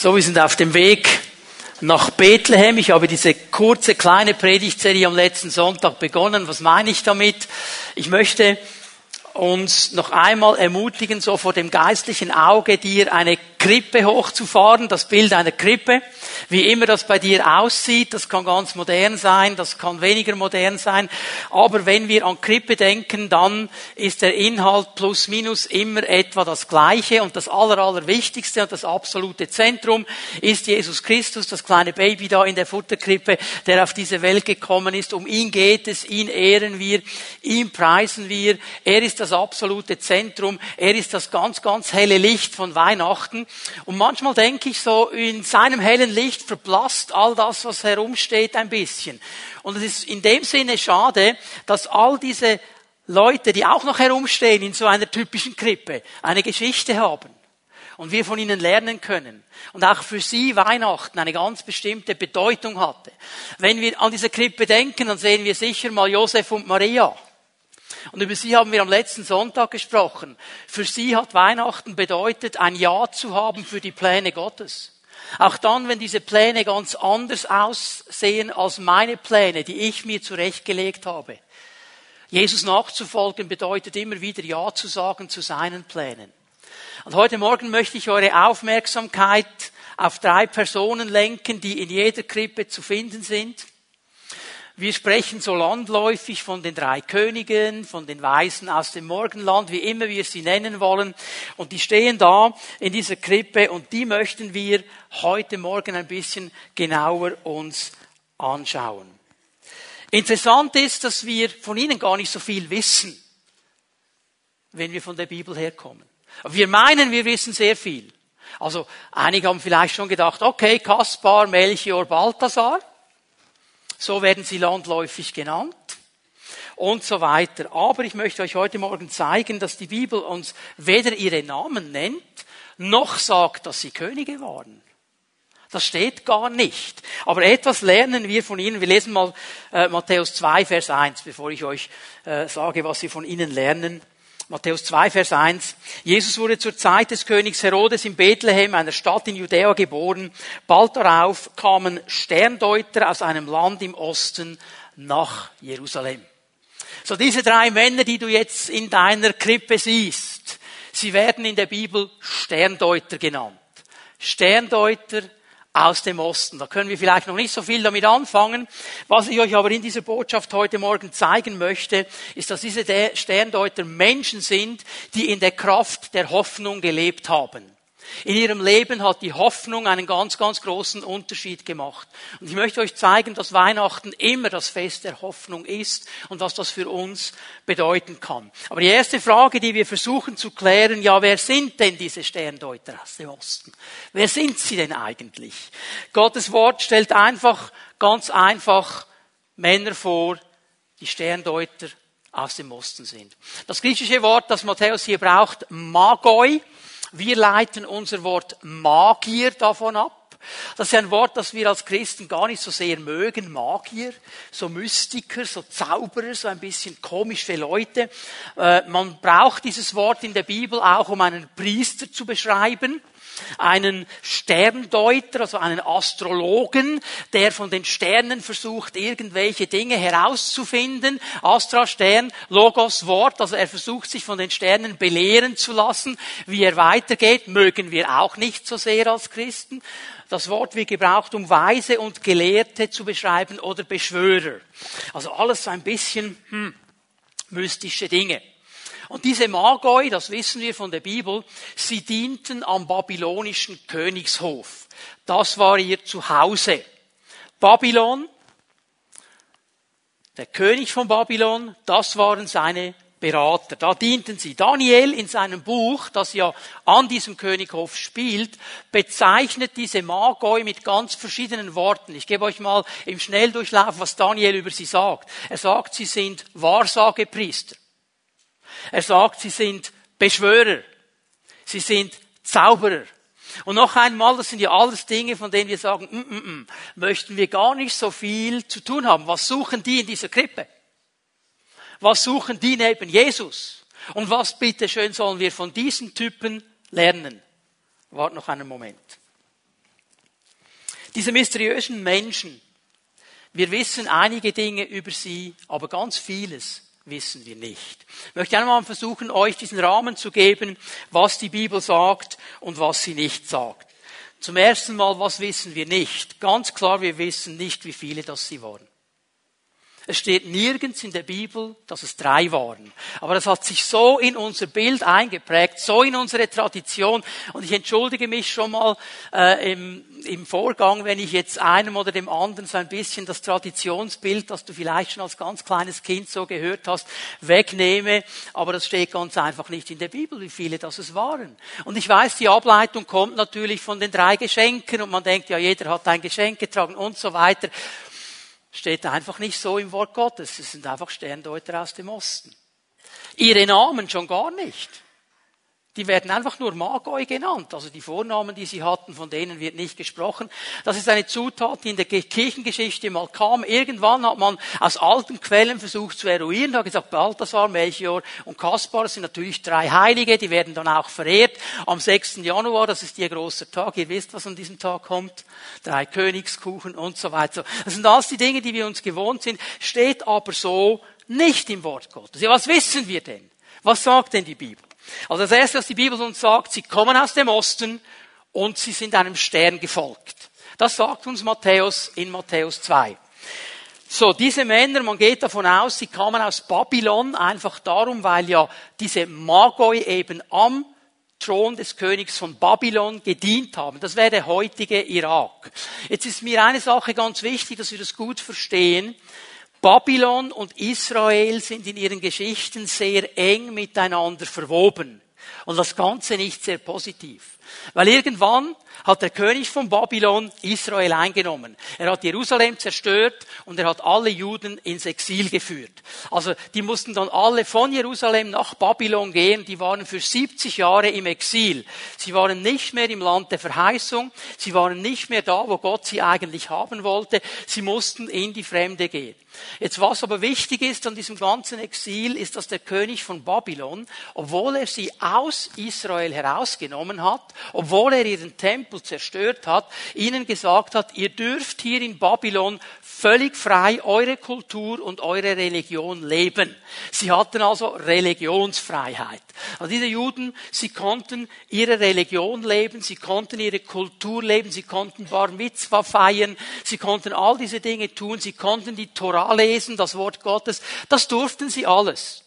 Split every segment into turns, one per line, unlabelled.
So, wir sind auf dem Weg nach Bethlehem. Ich habe diese kurze kleine Predigtserie am letzten Sonntag begonnen. Was meine ich damit? Ich möchte uns noch einmal ermutigen, so vor dem geistlichen Auge dir eine Krippe hochzufahren, das Bild einer Krippe. Wie immer das bei dir aussieht, das kann ganz modern sein, das kann weniger modern sein. Aber wenn wir an Krippe denken, dann ist der Inhalt plus minus immer etwa das Gleiche. Und das Aller, Allerwichtigste und das absolute Zentrum ist Jesus Christus, das kleine Baby da in der Futterkrippe, der auf diese Welt gekommen ist. Um ihn geht es, ihn ehren wir, ihn preisen wir. Er ist das absolute Zentrum. Er ist das ganz, ganz helle Licht von Weihnachten. Und manchmal denke ich so, in seinem hellen Licht verblasst all das, was herumsteht, ein bisschen. Und es ist in dem Sinne schade, dass all diese Leute, die auch noch herumstehen in so einer typischen Krippe, eine Geschichte haben und wir von ihnen lernen können. Und auch für sie Weihnachten eine ganz bestimmte Bedeutung hatte. Wenn wir an diese Krippe denken, dann sehen wir sicher mal Josef und Maria. Und über sie haben wir am letzten Sonntag gesprochen. Für sie hat Weihnachten bedeutet, ein Ja zu haben für die Pläne Gottes. Auch dann, wenn diese Pläne ganz anders aussehen als meine Pläne, die ich mir zurechtgelegt habe. Jesus nachzufolgen bedeutet immer wieder Ja zu sagen zu seinen Plänen. Und heute Morgen möchte ich eure Aufmerksamkeit auf drei Personen lenken, die in jeder Krippe zu finden sind. Wir sprechen so landläufig von den drei Königen, von den Weisen aus dem Morgenland, wie immer wir sie nennen wollen. Und die stehen da in dieser Krippe und die möchten wir heute Morgen ein bisschen genauer uns anschauen. Interessant ist, dass wir von ihnen gar nicht so viel wissen, wenn wir von der Bibel herkommen. Wir meinen, wir wissen sehr viel. Also einige haben vielleicht schon gedacht, okay, Kaspar, Melchior, Balthasar. So werden sie landläufig genannt und so weiter. Aber ich möchte euch heute Morgen zeigen, dass die Bibel uns weder ihre Namen nennt, noch sagt, dass sie Könige waren. Das steht gar nicht. Aber etwas lernen wir von ihnen. Wir lesen mal äh, Matthäus 2, Vers 1, bevor ich euch äh, sage, was wir von ihnen lernen. Matthäus 2, Vers 1. Jesus wurde zur Zeit des Königs Herodes in Bethlehem, einer Stadt in Judäa, geboren. Bald darauf kamen Sterndeuter aus einem Land im Osten nach Jerusalem. So diese drei Männer, die du jetzt in deiner Krippe siehst, sie werden in der Bibel Sterndeuter genannt. Sterndeuter aus dem Osten. Da können wir vielleicht noch nicht so viel damit anfangen. Was ich euch aber in dieser Botschaft heute Morgen zeigen möchte, ist, dass diese Sterndeuter Menschen sind, die in der Kraft der Hoffnung gelebt haben. In ihrem Leben hat die Hoffnung einen ganz, ganz großen Unterschied gemacht. Und ich möchte euch zeigen, dass Weihnachten immer das Fest der Hoffnung ist und was das für uns bedeuten kann. Aber die erste Frage, die wir versuchen zu klären, ja, wer sind denn diese Sterndeuter aus dem Osten? Wer sind sie denn eigentlich? Gottes Wort stellt einfach, ganz einfach Männer vor, die Sterndeuter aus dem Osten sind. Das griechische Wort, das Matthäus hier braucht, Magoi, wir leiten unser Wort Magier davon ab. Das ist ein Wort, das wir als Christen gar nicht so sehr mögen. Magier, so Mystiker, so Zauberer, so ein bisschen komische Leute. Äh, man braucht dieses Wort in der Bibel auch, um einen Priester zu beschreiben einen Sterndeuter, also einen Astrologen, der von den Sternen versucht, irgendwelche Dinge herauszufinden. Astra, Stern, Logos, Wort, also er versucht sich von den Sternen belehren zu lassen. Wie er weitergeht, mögen wir auch nicht so sehr als Christen. Das Wort wird gebraucht, um Weise und Gelehrte zu beschreiben oder Beschwörer. Also alles so ein bisschen hm, mystische Dinge. Und diese Magoi, das wissen wir von der Bibel, sie dienten am babylonischen Königshof. Das war ihr Zuhause. Babylon, der König von Babylon, das waren seine Berater. Da dienten sie. Daniel in seinem Buch, das ja an diesem Könighof spielt, bezeichnet diese Magoi mit ganz verschiedenen Worten. Ich gebe euch mal im Schnelldurchlauf, was Daniel über sie sagt. Er sagt, sie sind Wahrsagepriester. Er sagt, sie sind Beschwörer. Sie sind Zauberer. Und noch einmal, das sind ja alles Dinge, von denen wir sagen, mm, mm, mm, möchten wir gar nicht so viel zu tun haben. Was suchen die in dieser Krippe? Was suchen die neben Jesus? Und was bitte schön sollen wir von diesen Typen lernen? Wart noch einen Moment. Diese mysteriösen Menschen, wir wissen einige Dinge über sie, aber ganz vieles wissen wir nicht. Ich möchte einmal versuchen, euch diesen Rahmen zu geben, was die Bibel sagt und was sie nicht sagt. Zum ersten Mal, was wissen wir nicht? Ganz klar, wir wissen nicht, wie viele das sie waren. Es steht nirgends in der Bibel, dass es drei waren. Aber das hat sich so in unser Bild eingeprägt, so in unsere Tradition. Und ich entschuldige mich schon mal äh, im, im Vorgang, wenn ich jetzt einem oder dem anderen so ein bisschen das Traditionsbild, das du vielleicht schon als ganz kleines Kind so gehört hast, wegnehme. Aber das steht ganz einfach nicht in der Bibel, wie viele das es waren. Und ich weiß, die Ableitung kommt natürlich von den drei Geschenken und man denkt, ja, jeder hat ein Geschenk getragen und so weiter. Steht einfach nicht so im Wort Gottes. Es sind einfach Sterndeuter aus dem Osten. Ihre Namen schon gar nicht. Die werden einfach nur Magoi genannt. Also die Vornamen, die sie hatten, von denen wird nicht gesprochen. Das ist eine Zutat, die in der Kirchengeschichte mal kam. Irgendwann hat man aus alten Quellen versucht zu eruieren, da hat gesagt, Balthasar, Melchior und Kaspar sind natürlich drei Heilige, die werden dann auch verehrt. Am 6. Januar, das ist ihr großer Tag, ihr wisst, was an diesem Tag kommt. Drei Königskuchen und so weiter. Das sind alles die Dinge, die wir uns gewohnt sind, steht aber so nicht im Wort Gottes. Ja, was wissen wir denn? Was sagt denn die Bibel? Also das erste, was die Bibel uns sagt, sie kommen aus dem Osten und sie sind einem Stern gefolgt. Das sagt uns Matthäus in Matthäus 2. So, diese Männer, man geht davon aus, sie kamen aus Babylon, einfach darum, weil ja diese Magoi eben am Thron des Königs von Babylon gedient haben. Das wäre der heutige Irak. Jetzt ist mir eine Sache ganz wichtig, dass wir das gut verstehen. Babylon und Israel sind in ihren Geschichten sehr eng miteinander verwoben. Und das Ganze nicht sehr positiv. Weil irgendwann hat der König von Babylon Israel eingenommen. Er hat Jerusalem zerstört und er hat alle Juden ins Exil geführt. Also die mussten dann alle von Jerusalem nach Babylon gehen. Die waren für 70 Jahre im Exil. Sie waren nicht mehr im Land der Verheißung. Sie waren nicht mehr da, wo Gott sie eigentlich haben wollte. Sie mussten in die Fremde gehen. Jetzt was aber wichtig ist an diesem ganzen Exil, ist, dass der König von Babylon, obwohl er sie aus Israel herausgenommen hat, obwohl er ihren Tempel zerstört hat, ihnen gesagt hat, ihr dürft hier in Babylon völlig frei eure Kultur und eure Religion leben. Sie hatten also Religionsfreiheit. Also diese Juden, sie konnten ihre Religion leben, sie konnten ihre Kultur leben, sie konnten Bar Mitzvah feiern, sie konnten all diese Dinge tun, sie konnten die Torah lesen, das Wort Gottes, das durften sie alles.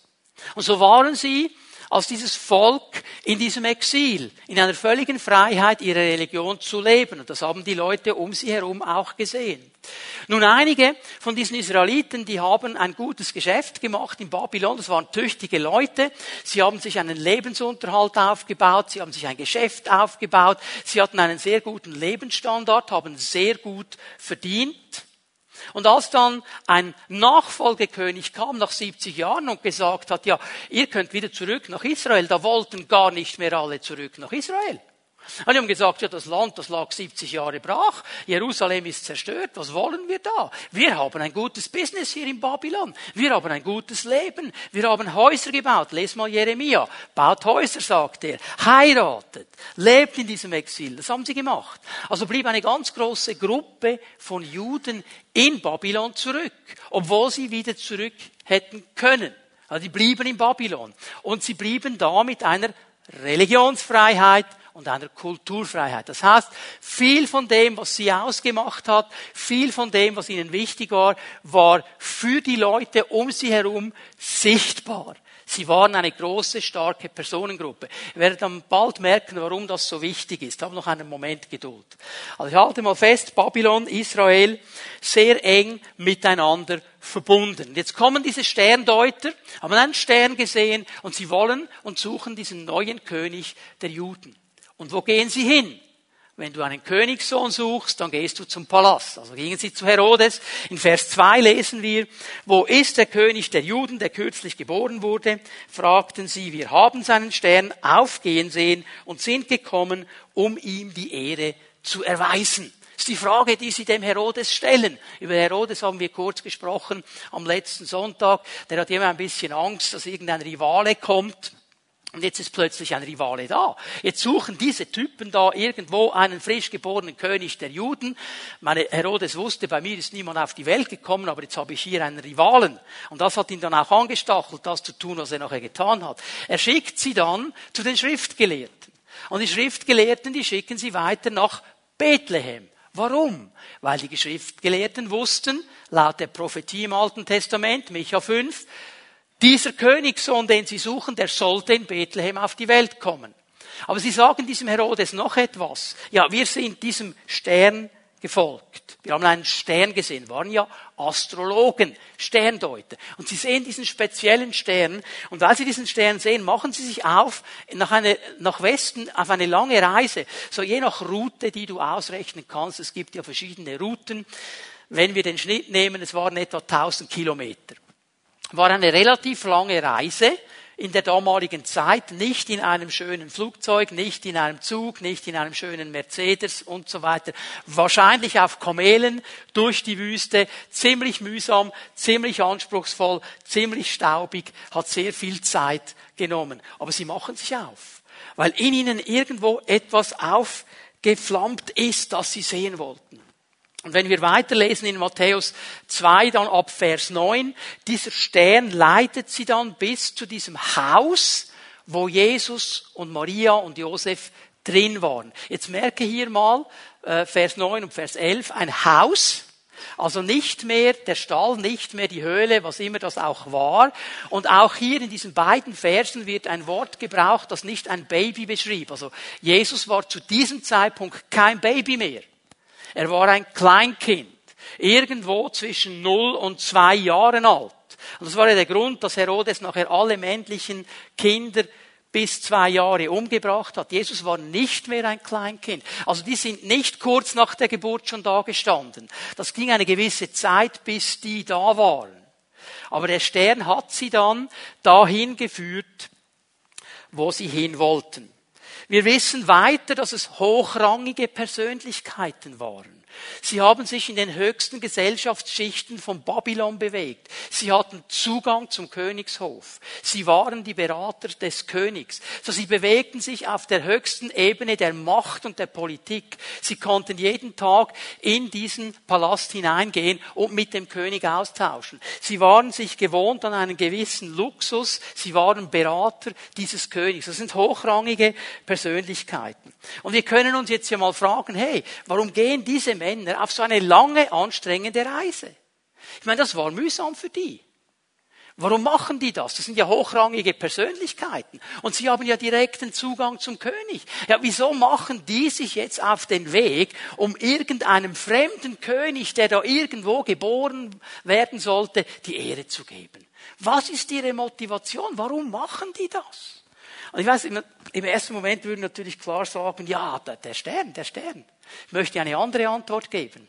Und so waren sie als dieses Volk in diesem Exil, in einer völligen Freiheit ihre Religion zu leben. Und das haben die Leute um sie herum auch gesehen. Nun, einige von diesen Israeliten, die haben ein gutes Geschäft gemacht in Babylon. Das waren tüchtige Leute. Sie haben sich einen Lebensunterhalt aufgebaut. Sie haben sich ein Geschäft aufgebaut. Sie hatten einen sehr guten Lebensstandard, haben sehr gut verdient. Und als dann ein Nachfolgekönig kam nach 70 Jahren und gesagt hat, ja, ihr könnt wieder zurück nach Israel, da wollten gar nicht mehr alle zurück nach Israel. Und die haben gesagt, ja, das Land, das lag 70 Jahre brach, Jerusalem ist zerstört, was wollen wir da? Wir haben ein gutes Business hier in Babylon, wir haben ein gutes Leben, wir haben Häuser gebaut, les mal Jeremia, baut Häuser, sagt er, heiratet, lebt in diesem Exil, das haben sie gemacht. Also blieb eine ganz große Gruppe von Juden in Babylon zurück, obwohl sie wieder zurück hätten können. Also die blieben in Babylon. Und sie blieben da mit einer Religionsfreiheit, und einer Kulturfreiheit. Das heißt, viel von dem, was sie ausgemacht hat, viel von dem, was ihnen wichtig war, war für die Leute um sie herum sichtbar. Sie waren eine große, starke Personengruppe. Ihr werdet dann bald merken, warum das so wichtig ist. Habe noch einen Moment Geduld. Also ich halte mal fest, Babylon, Israel, sehr eng miteinander verbunden. Jetzt kommen diese Sterndeuter, haben einen Stern gesehen und sie wollen und suchen diesen neuen König der Juden. Und wo gehen sie hin? Wenn du einen Königssohn suchst, dann gehst du zum Palast. Also gingen sie zu Herodes. In Vers 2 lesen wir, wo ist der König der Juden, der kürzlich geboren wurde? Fragten sie, wir haben seinen Stern aufgehen sehen und sind gekommen, um ihm die Ehre zu erweisen. Das ist die Frage, die sie dem Herodes stellen. Über Herodes haben wir kurz gesprochen am letzten Sonntag. Der hat immer ein bisschen Angst, dass irgendein Rivale kommt Und jetzt ist plötzlich ein Rivale da. Jetzt suchen diese Typen da irgendwo einen frisch geborenen König der Juden. Meine Herodes wusste, bei mir ist niemand auf die Welt gekommen, aber jetzt habe ich hier einen Rivalen. Und das hat ihn dann auch angestachelt, das zu tun, was er nachher getan hat. Er schickt sie dann zu den Schriftgelehrten. Und die Schriftgelehrten, die schicken sie weiter nach Bethlehem. Warum? Weil die Schriftgelehrten wussten, laut der Prophetie im Alten Testament, Micha 5, dieser Königssohn, den sie suchen, der sollte in Bethlehem auf die Welt kommen. Aber sie sagen diesem Herodes noch etwas. Ja, wir sind diesem Stern gefolgt. Wir haben einen Stern gesehen, waren ja Astrologen, Sterndeuter. Und sie sehen diesen speziellen Stern. Und weil sie diesen Stern sehen, machen sie sich auf nach, eine, nach Westen auf eine lange Reise. So je nach Route, die du ausrechnen kannst. Es gibt ja verschiedene Routen. Wenn wir den Schnitt nehmen, es waren etwa 1000 Kilometer war eine relativ lange Reise in der damaligen Zeit, nicht in einem schönen Flugzeug, nicht in einem Zug, nicht in einem schönen Mercedes und so weiter. Wahrscheinlich auf Kamelen durch die Wüste, ziemlich mühsam, ziemlich anspruchsvoll, ziemlich staubig, hat sehr viel Zeit genommen. Aber sie machen sich auf, weil in ihnen irgendwo etwas aufgeflammt ist, das sie sehen wollten. Und wenn wir weiterlesen in Matthäus 2, dann ab Vers 9, dieser Stern leitet sie dann bis zu diesem Haus, wo Jesus und Maria und Josef drin waren. Jetzt merke hier mal, äh, Vers 9 und Vers 11, ein Haus, also nicht mehr der Stall, nicht mehr die Höhle, was immer das auch war. Und auch hier in diesen beiden Versen wird ein Wort gebraucht, das nicht ein Baby beschrieb. Also Jesus war zu diesem Zeitpunkt kein Baby mehr. Er war ein Kleinkind, irgendwo zwischen null und zwei Jahren alt. Und das war ja der Grund, dass Herodes nachher alle männlichen Kinder bis zwei Jahre umgebracht hat. Jesus war nicht mehr ein Kleinkind. Also die sind nicht kurz nach der Geburt schon da gestanden. Das ging eine gewisse Zeit, bis die da waren. Aber der Stern hat sie dann dahin geführt, wo sie hin wollten. Wir wissen weiter, dass es hochrangige Persönlichkeiten waren. Sie haben sich in den höchsten Gesellschaftsschichten von Babylon bewegt. Sie hatten Zugang zum Königshof. Sie waren die Berater des Königs. So sie bewegten sich auf der höchsten Ebene der Macht und der Politik. Sie konnten jeden Tag in diesen Palast hineingehen und mit dem König austauschen. Sie waren sich gewohnt an einen gewissen Luxus. Sie waren Berater dieses Königs. Das sind hochrangige Persönlichkeiten. Und wir können uns jetzt ja mal fragen, hey, warum gehen diese Männer auf so eine lange, anstrengende Reise? Ich meine, das war mühsam für die. Warum machen die das? Das sind ja hochrangige Persönlichkeiten. Und sie haben ja direkten Zugang zum König. Ja, wieso machen die sich jetzt auf den Weg, um irgendeinem fremden König, der da irgendwo geboren werden sollte, die Ehre zu geben? Was ist ihre Motivation? Warum machen die das? Und ich weiß, im ersten Moment würden natürlich klar sagen, ja, der Stern, der Stern. Ich möchte eine andere Antwort geben.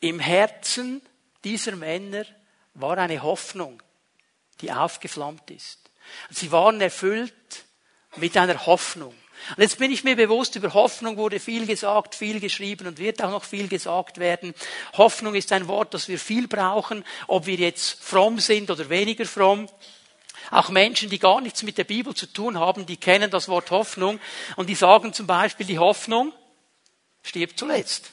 Im Herzen dieser Männer war eine Hoffnung, die aufgeflammt ist. Sie waren erfüllt mit einer Hoffnung. Und jetzt bin ich mir bewusst, über Hoffnung wurde viel gesagt, viel geschrieben und wird auch noch viel gesagt werden. Hoffnung ist ein Wort, das wir viel brauchen, ob wir jetzt fromm sind oder weniger fromm. Auch Menschen, die gar nichts mit der Bibel zu tun haben, die kennen das Wort Hoffnung und die sagen zum Beispiel, die Hoffnung stirbt zuletzt.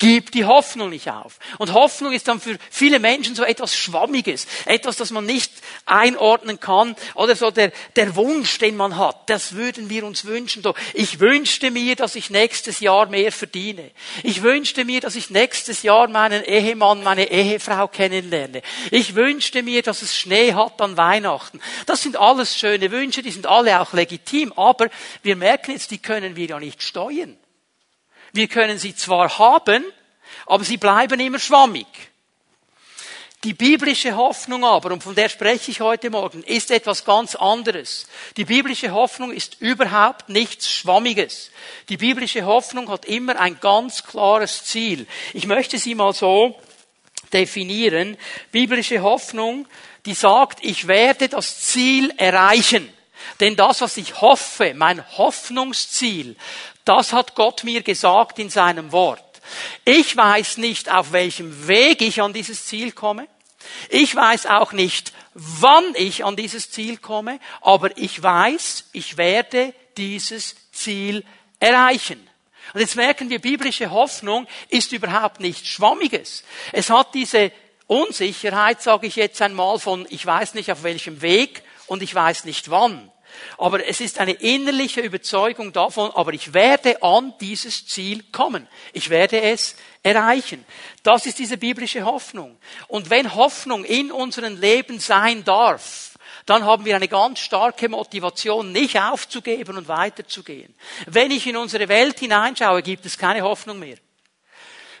Gib die Hoffnung nicht auf. Und Hoffnung ist dann für viele Menschen so etwas Schwammiges, etwas, das man nicht einordnen kann, oder so der, der Wunsch, den man hat. Das würden wir uns wünschen. Ich wünschte mir, dass ich nächstes Jahr mehr verdiene. Ich wünschte mir, dass ich nächstes Jahr meinen Ehemann, meine Ehefrau kennenlerne. Ich wünschte mir, dass es Schnee hat an Weihnachten. Das sind alles schöne Wünsche, die sind alle auch legitim, aber wir merken jetzt, die können wir ja nicht steuern. Wir können sie zwar haben, aber sie bleiben immer schwammig. Die biblische Hoffnung aber, und von der spreche ich heute Morgen, ist etwas ganz anderes. Die biblische Hoffnung ist überhaupt nichts Schwammiges. Die biblische Hoffnung hat immer ein ganz klares Ziel. Ich möchte sie mal so definieren. Biblische Hoffnung, die sagt, ich werde das Ziel erreichen. Denn das, was ich hoffe, mein Hoffnungsziel, das hat Gott mir gesagt in seinem Wort. Ich weiß nicht, auf welchem Weg ich an dieses Ziel komme. Ich weiß auch nicht, wann ich an dieses Ziel komme, aber ich weiß, ich werde dieses Ziel erreichen. Und jetzt merken wir, biblische Hoffnung ist überhaupt nichts Schwammiges. Es hat diese Unsicherheit, sage ich jetzt einmal, von ich weiß nicht auf welchem Weg und ich weiß nicht wann. Aber es ist eine innerliche Überzeugung davon, aber ich werde an dieses Ziel kommen. Ich werde es erreichen. Das ist diese biblische Hoffnung. Und wenn Hoffnung in unserem Leben sein darf, dann haben wir eine ganz starke Motivation, nicht aufzugeben und weiterzugehen. Wenn ich in unsere Welt hineinschaue, gibt es keine Hoffnung mehr.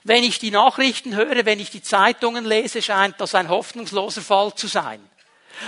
Wenn ich die Nachrichten höre, wenn ich die Zeitungen lese, scheint das ein hoffnungsloser Fall zu sein.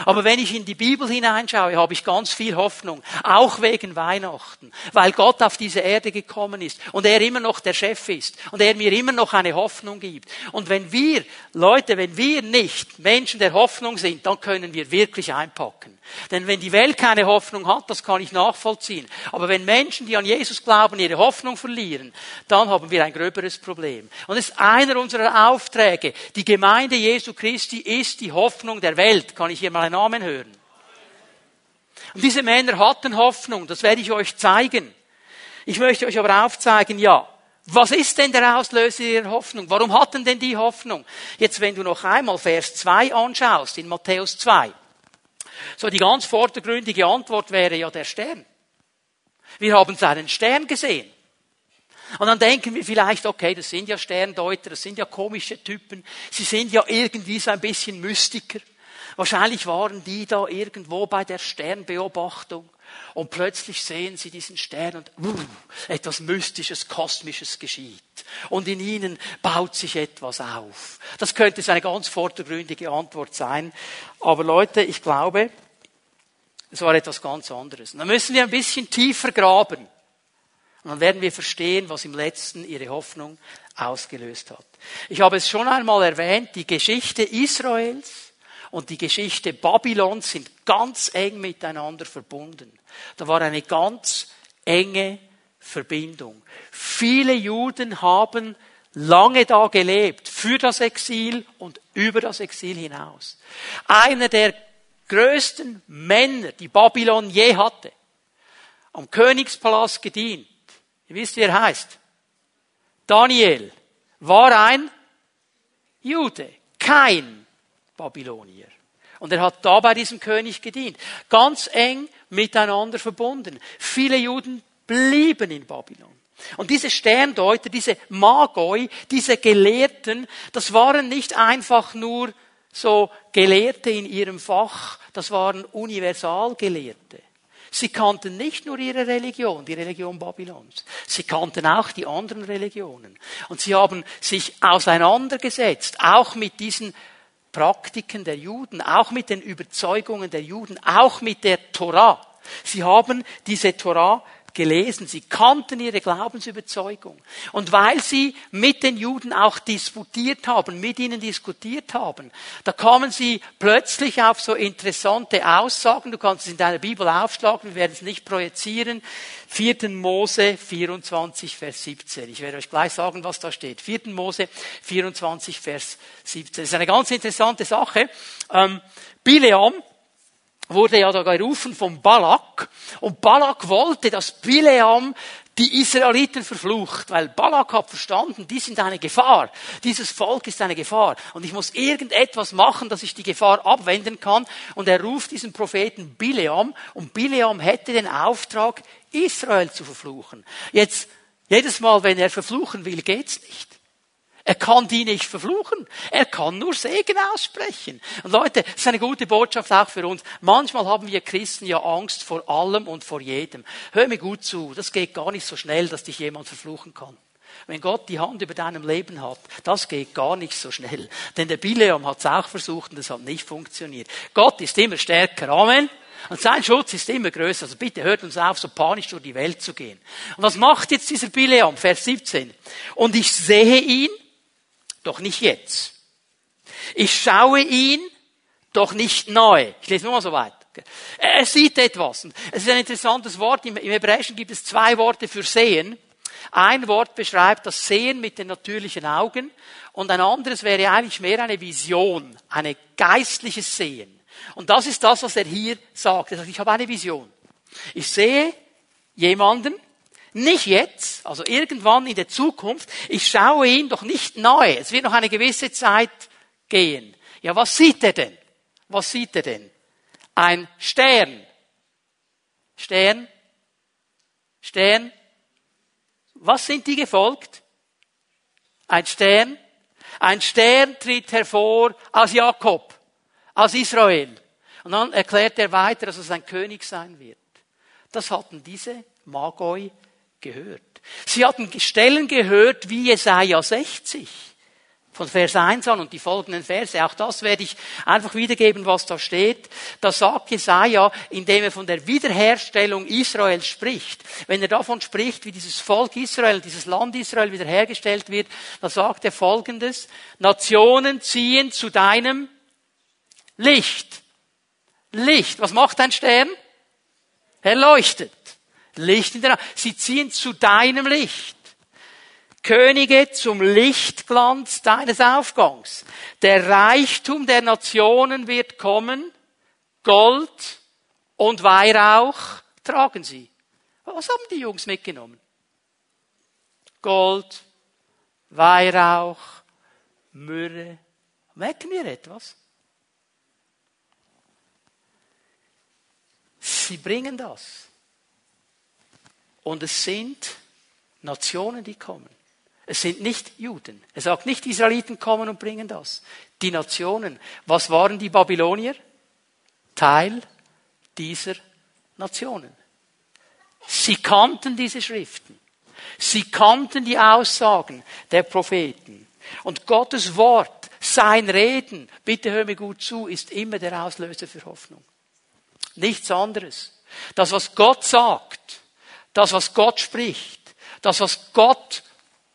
Aber wenn ich in die Bibel hineinschaue, habe ich ganz viel Hoffnung, auch wegen Weihnachten, weil Gott auf diese Erde gekommen ist und er immer noch der Chef ist und er mir immer noch eine Hoffnung gibt. Und wenn wir, Leute, wenn wir nicht Menschen der Hoffnung sind, dann können wir wirklich einpacken. Denn wenn die Welt keine Hoffnung hat, das kann ich nachvollziehen. Aber wenn Menschen, die an Jesus glauben, ihre Hoffnung verlieren, dann haben wir ein gröberes Problem. Und es ist einer unserer Aufträge. Die Gemeinde Jesu Christi ist die Hoffnung der Welt. Kann ich hier mal einen Namen hören? Und diese Männer hatten Hoffnung. Das werde ich euch zeigen. Ich möchte euch aber aufzeigen, ja, was ist denn der Auslöser ihrer Hoffnung? Warum hatten denn die Hoffnung? Jetzt, wenn du noch einmal Vers 2 anschaust, in Matthäus 2, so die ganz vordergründige Antwort wäre ja der Stern. Wir haben seinen Stern gesehen. Und dann denken wir vielleicht, okay, das sind ja Sterndeuter, das sind ja komische Typen, sie sind ja irgendwie so ein bisschen Mystiker. Wahrscheinlich waren die da irgendwo bei der Sternbeobachtung und plötzlich sehen sie diesen Stern und uh, etwas Mystisches, Kosmisches geschieht. Und in ihnen baut sich etwas auf. Das könnte eine ganz vordergründige Antwort sein. Aber Leute, ich glaube, es war etwas ganz anderes. Und dann müssen wir ein bisschen tiefer graben. Und dann werden wir verstehen, was im letzten ihre Hoffnung ausgelöst hat. Ich habe es schon einmal erwähnt, die Geschichte Israels und die Geschichte Babylons sind ganz eng miteinander verbunden. Da war eine ganz enge Verbindung. Viele Juden haben lange da gelebt, für das Exil und über das Exil hinaus. Einer der größten Männer, die Babylon je hatte, am Königspalast gedient. Ihr wisst, wie er heißt. Daniel war ein Jude, kein Babylonier. Und er hat da bei diesem König gedient. Ganz eng miteinander verbunden. Viele Juden blieben in Babylon. Und diese Sterndeuter, diese Magoi, diese Gelehrten, das waren nicht einfach nur so Gelehrte in ihrem Fach, das waren Universalgelehrte. Sie kannten nicht nur ihre Religion, die Religion Babylons. Sie kannten auch die anderen Religionen. Und sie haben sich auseinandergesetzt, auch mit diesen Praktiken der Juden, auch mit den Überzeugungen der Juden, auch mit der Torah. Sie haben diese Torah gelesen, sie kannten ihre Glaubensüberzeugung. Und weil sie mit den Juden auch disputiert haben, mit ihnen diskutiert haben, da kamen sie plötzlich auf so interessante Aussagen. Du kannst es in deiner Bibel aufschlagen, wir werden es nicht projizieren. 4. Mose 24, Vers 17. Ich werde euch gleich sagen, was da steht. 4. Mose 24, Vers 17. Das ist eine ganz interessante Sache. Ähm, Bileam, wurde ja da gerufen vom Balak. Und Balak wollte, dass Bileam die Israeliten verflucht, weil Balak hat verstanden, die sind eine Gefahr. Dieses Volk ist eine Gefahr. Und ich muss irgendetwas machen, dass ich die Gefahr abwenden kann. Und er ruft diesen Propheten Bileam. Und Bileam hätte den Auftrag, Israel zu verfluchen. Jetzt, jedes Mal, wenn er verfluchen will, geht's nicht. Er kann die nicht verfluchen. Er kann nur Segen aussprechen. Und Leute, das ist eine gute Botschaft auch für uns. Manchmal haben wir Christen ja Angst vor allem und vor jedem. Hör mir gut zu. Das geht gar nicht so schnell, dass dich jemand verfluchen kann. Wenn Gott die Hand über deinem Leben hat, das geht gar nicht so schnell. Denn der Bileam hat es auch versucht und es hat nicht funktioniert. Gott ist immer stärker. Amen. Und sein Schutz ist immer größer. Also bitte hört uns auf, so panisch durch die Welt zu gehen. Und was macht jetzt dieser Bileam? Vers 17. Und ich sehe ihn doch nicht jetzt. Ich schaue ihn, doch nicht neu. Ich lese nur mal so weit. Er sieht etwas. Es ist ein interessantes Wort. Im Hebräischen gibt es zwei Worte für sehen. Ein Wort beschreibt das Sehen mit den natürlichen Augen und ein anderes wäre eigentlich mehr eine Vision, ein geistliches Sehen. Und das ist das, was er hier sagt. Er sagt, ich habe eine Vision. Ich sehe jemanden, nicht jetzt, also irgendwann in der Zukunft, ich schaue ihn doch nicht nahe. Es wird noch eine gewisse Zeit gehen. Ja, was sieht er denn? Was sieht er denn? Ein Stern. Stern. Stern. Was sind die gefolgt? Ein Stern. Ein Stern tritt hervor aus Jakob, aus Israel. Und dann erklärt er weiter, dass es ein König sein wird. Das hatten diese Magoi gehört. Sie hatten Stellen gehört wie Jesaja 60 von Vers 1 an und die folgenden Verse. Auch das werde ich einfach wiedergeben, was da steht. Da sagt Jesaja, indem er von der Wiederherstellung Israels spricht. Wenn er davon spricht, wie dieses Volk Israel, dieses Land Israel wiederhergestellt wird, da sagt er folgendes. Nationen ziehen zu deinem Licht. Licht. Was macht ein Stern? Er leuchtet. Licht in der Nacht. Sie ziehen zu deinem Licht. Könige zum Lichtglanz deines Aufgangs. Der Reichtum der Nationen wird kommen. Gold und Weihrauch tragen sie. Was haben die Jungs mitgenommen? Gold, Weihrauch, Myrrhe. Merken wir etwas? Sie bringen das. Und es sind Nationen, die kommen. Es sind nicht Juden. Er sagt nicht, Israeliten kommen und bringen das. Die Nationen. Was waren die Babylonier? Teil dieser Nationen. Sie kannten diese Schriften. Sie kannten die Aussagen der Propheten. Und Gottes Wort, sein Reden, bitte hör mir gut zu, ist immer der Auslöser für Hoffnung. Nichts anderes. Das, was Gott sagt, das, was Gott spricht, das, was Gott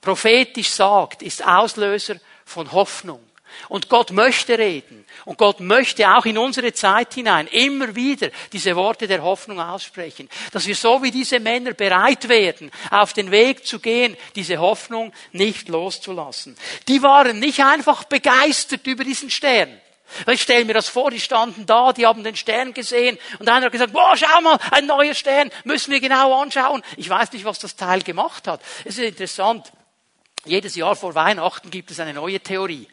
prophetisch sagt, ist Auslöser von Hoffnung. Und Gott möchte reden. Und Gott möchte auch in unsere Zeit hinein immer wieder diese Worte der Hoffnung aussprechen. Dass wir so wie diese Männer bereit werden, auf den Weg zu gehen, diese Hoffnung nicht loszulassen. Die waren nicht einfach begeistert über diesen Stern. Ich stelle mir das vor, die standen da, die haben den Stern gesehen und einer hat gesagt, boah, schau mal, ein neuer Stern, müssen wir genau anschauen. Ich weiß nicht, was das Teil gemacht hat. Es ist interessant. Jedes Jahr vor Weihnachten gibt es eine neue Theorie.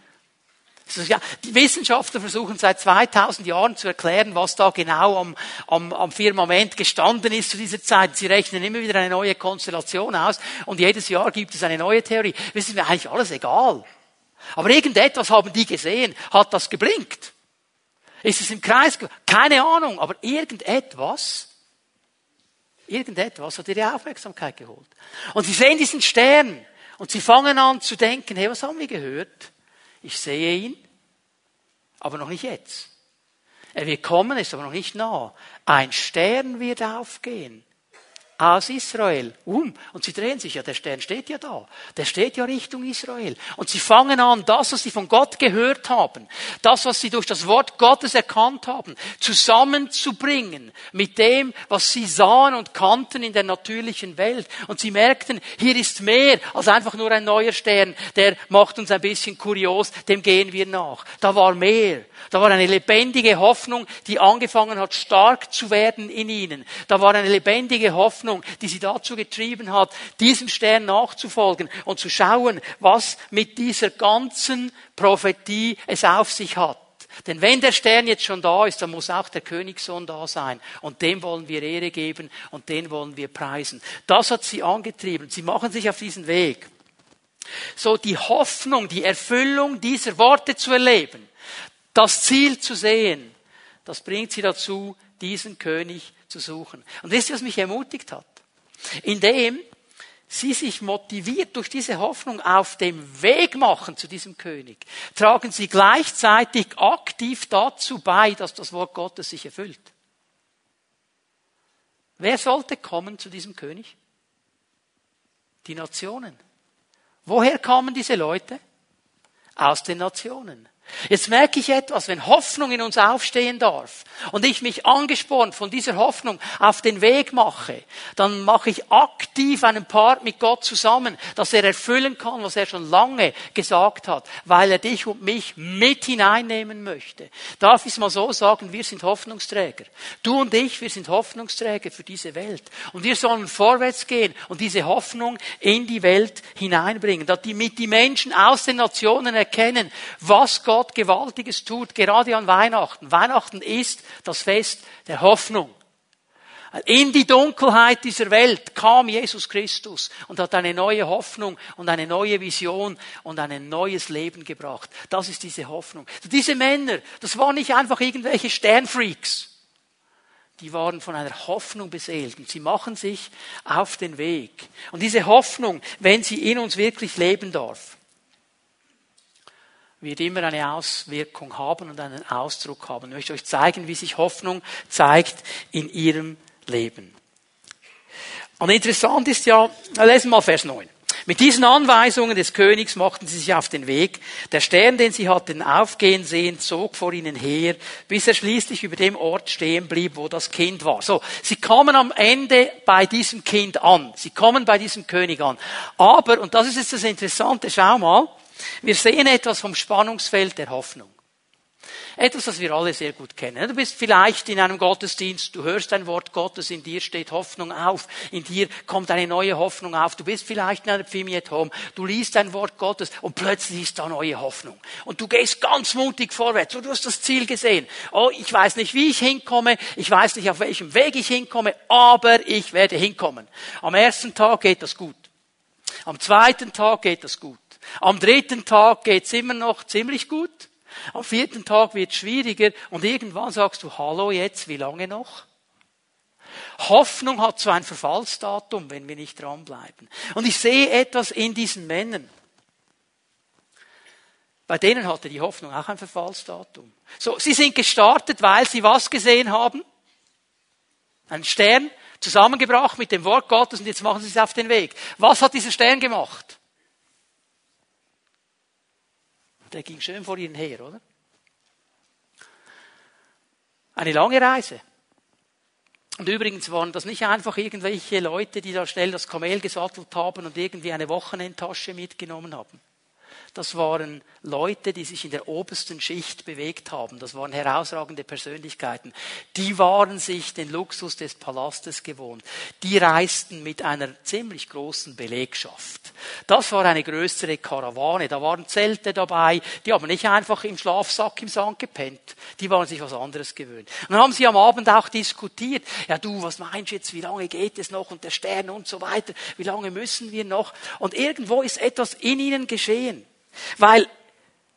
Die Wissenschaftler versuchen seit 2000 Jahren zu erklären, was da genau am, am, am Firmament gestanden ist zu dieser Zeit. Sie rechnen immer wieder eine neue Konstellation aus und jedes Jahr gibt es eine neue Theorie. Wissen wir eigentlich alles egal. Aber irgendetwas haben die gesehen. Hat das geblinkt? Ist es im Kreis? Keine Ahnung, aber irgendetwas, irgendetwas hat ihre Aufmerksamkeit geholt. Und sie sehen diesen Stern und sie fangen an zu denken, hey, was haben wir gehört? Ich sehe ihn, aber noch nicht jetzt. Er wird kommen, ist aber noch nicht nah. Ein Stern wird aufgehen aus Israel um. Und sie drehen sich ja, der Stern steht ja da. Der steht ja Richtung Israel. Und sie fangen an, das, was sie von Gott gehört haben, das, was sie durch das Wort Gottes erkannt haben, zusammenzubringen mit dem, was sie sahen und kannten in der natürlichen Welt. Und sie merkten, hier ist mehr als einfach nur ein neuer Stern, der macht uns ein bisschen kurios, dem gehen wir nach. Da war mehr. Da war eine lebendige Hoffnung, die angefangen hat, stark zu werden in ihnen. Da war eine lebendige Hoffnung, die sie dazu getrieben hat, diesem Stern nachzufolgen und zu schauen, was mit dieser ganzen Prophetie es auf sich hat. Denn wenn der Stern jetzt schon da ist, dann muss auch der Königssohn da sein. Und dem wollen wir Ehre geben und den wollen wir preisen. Das hat sie angetrieben. Sie machen sich auf diesen Weg. So die Hoffnung, die Erfüllung dieser Worte zu erleben das Ziel zu sehen, das bringt sie dazu, diesen König zu suchen. Und wisst ihr, was mich ermutigt hat? Indem sie sich motiviert durch diese Hoffnung auf dem Weg machen zu diesem König, tragen sie gleichzeitig aktiv dazu bei, dass das Wort Gottes sich erfüllt. Wer sollte kommen zu diesem König? Die Nationen. Woher kamen diese Leute? Aus den Nationen. Jetzt merke ich etwas, wenn Hoffnung in uns aufstehen darf und ich mich angespornt von dieser Hoffnung auf den Weg mache, dann mache ich aktiv einen Part mit Gott zusammen, dass er erfüllen kann, was er schon lange gesagt hat, weil er dich und mich mit hineinnehmen möchte. Darf ich es mal so sagen, wir sind Hoffnungsträger. Du und ich, wir sind Hoffnungsträger für diese Welt. Und wir sollen vorwärts gehen und diese Hoffnung in die Welt hineinbringen, dass die mit die Menschen aus den Nationen erkennen, was Gott Gott Gewaltiges tut, gerade an Weihnachten. Weihnachten ist das Fest der Hoffnung. In die Dunkelheit dieser Welt kam Jesus Christus und hat eine neue Hoffnung und eine neue Vision und ein neues Leben gebracht. Das ist diese Hoffnung. Diese Männer, das waren nicht einfach irgendwelche Sternfreaks. Die waren von einer Hoffnung beseelt und sie machen sich auf den Weg. Und diese Hoffnung, wenn sie in uns wirklich leben darf, wird immer eine Auswirkung haben und einen Ausdruck haben. Ich möchte euch zeigen, wie sich Hoffnung zeigt in ihrem Leben. Und interessant ist ja, lesen wir mal Vers 9. Mit diesen Anweisungen des Königs machten sie sich auf den Weg. Der Stern, den sie hatten aufgehen sehen, zog vor ihnen her, bis er schließlich über dem Ort stehen blieb, wo das Kind war. So, sie kommen am Ende bei diesem Kind an. Sie kommen bei diesem König an. Aber, und das ist jetzt das Interessante, schau mal, wir sehen etwas vom Spannungsfeld der Hoffnung. Etwas, das wir alle sehr gut kennen. Du bist vielleicht in einem Gottesdienst, du hörst ein Wort Gottes, in dir steht Hoffnung auf, in dir kommt eine neue Hoffnung auf. Du bist vielleicht in einer Pfimi at Home, du liest ein Wort Gottes und plötzlich ist da neue Hoffnung. Und du gehst ganz mutig vorwärts und du hast das Ziel gesehen. Oh, ich weiß nicht, wie ich hinkomme, ich weiß nicht, auf welchem Weg ich hinkomme, aber ich werde hinkommen. Am ersten Tag geht das gut. Am zweiten Tag geht das gut. Am dritten Tag geht's immer noch ziemlich gut. Am vierten Tag wird es schwieriger und irgendwann sagst du, hallo jetzt, wie lange noch? Hoffnung hat so ein Verfallsdatum, wenn wir nicht dranbleiben. Und ich sehe etwas in diesen Männern. Bei denen hatte die Hoffnung auch ein Verfallsdatum. So, sie sind gestartet, weil sie was gesehen haben? Ein Stern zusammengebracht mit dem Wort Gottes und jetzt machen sie es auf den Weg. Was hat dieser Stern gemacht? Der ging schön vor ihnen her, oder? Eine lange Reise. Und übrigens waren das nicht einfach irgendwelche Leute, die da schnell das Kamel gesattelt haben und irgendwie eine Wochenendtasche mitgenommen haben. Das waren Leute, die sich in der obersten Schicht bewegt haben. Das waren herausragende Persönlichkeiten. Die waren sich den Luxus des Palastes gewohnt. Die reisten mit einer ziemlich großen Belegschaft. Das war eine größere Karawane. Da waren Zelte dabei. Die haben nicht einfach im Schlafsack im Sand gepennt. Die waren sich was anderes gewöhnt. Und dann haben sie am Abend auch diskutiert. Ja, du, was meinst du jetzt? Wie lange geht es noch? Und der Stern und so weiter. Wie lange müssen wir noch? Und irgendwo ist etwas in ihnen geschehen. Weil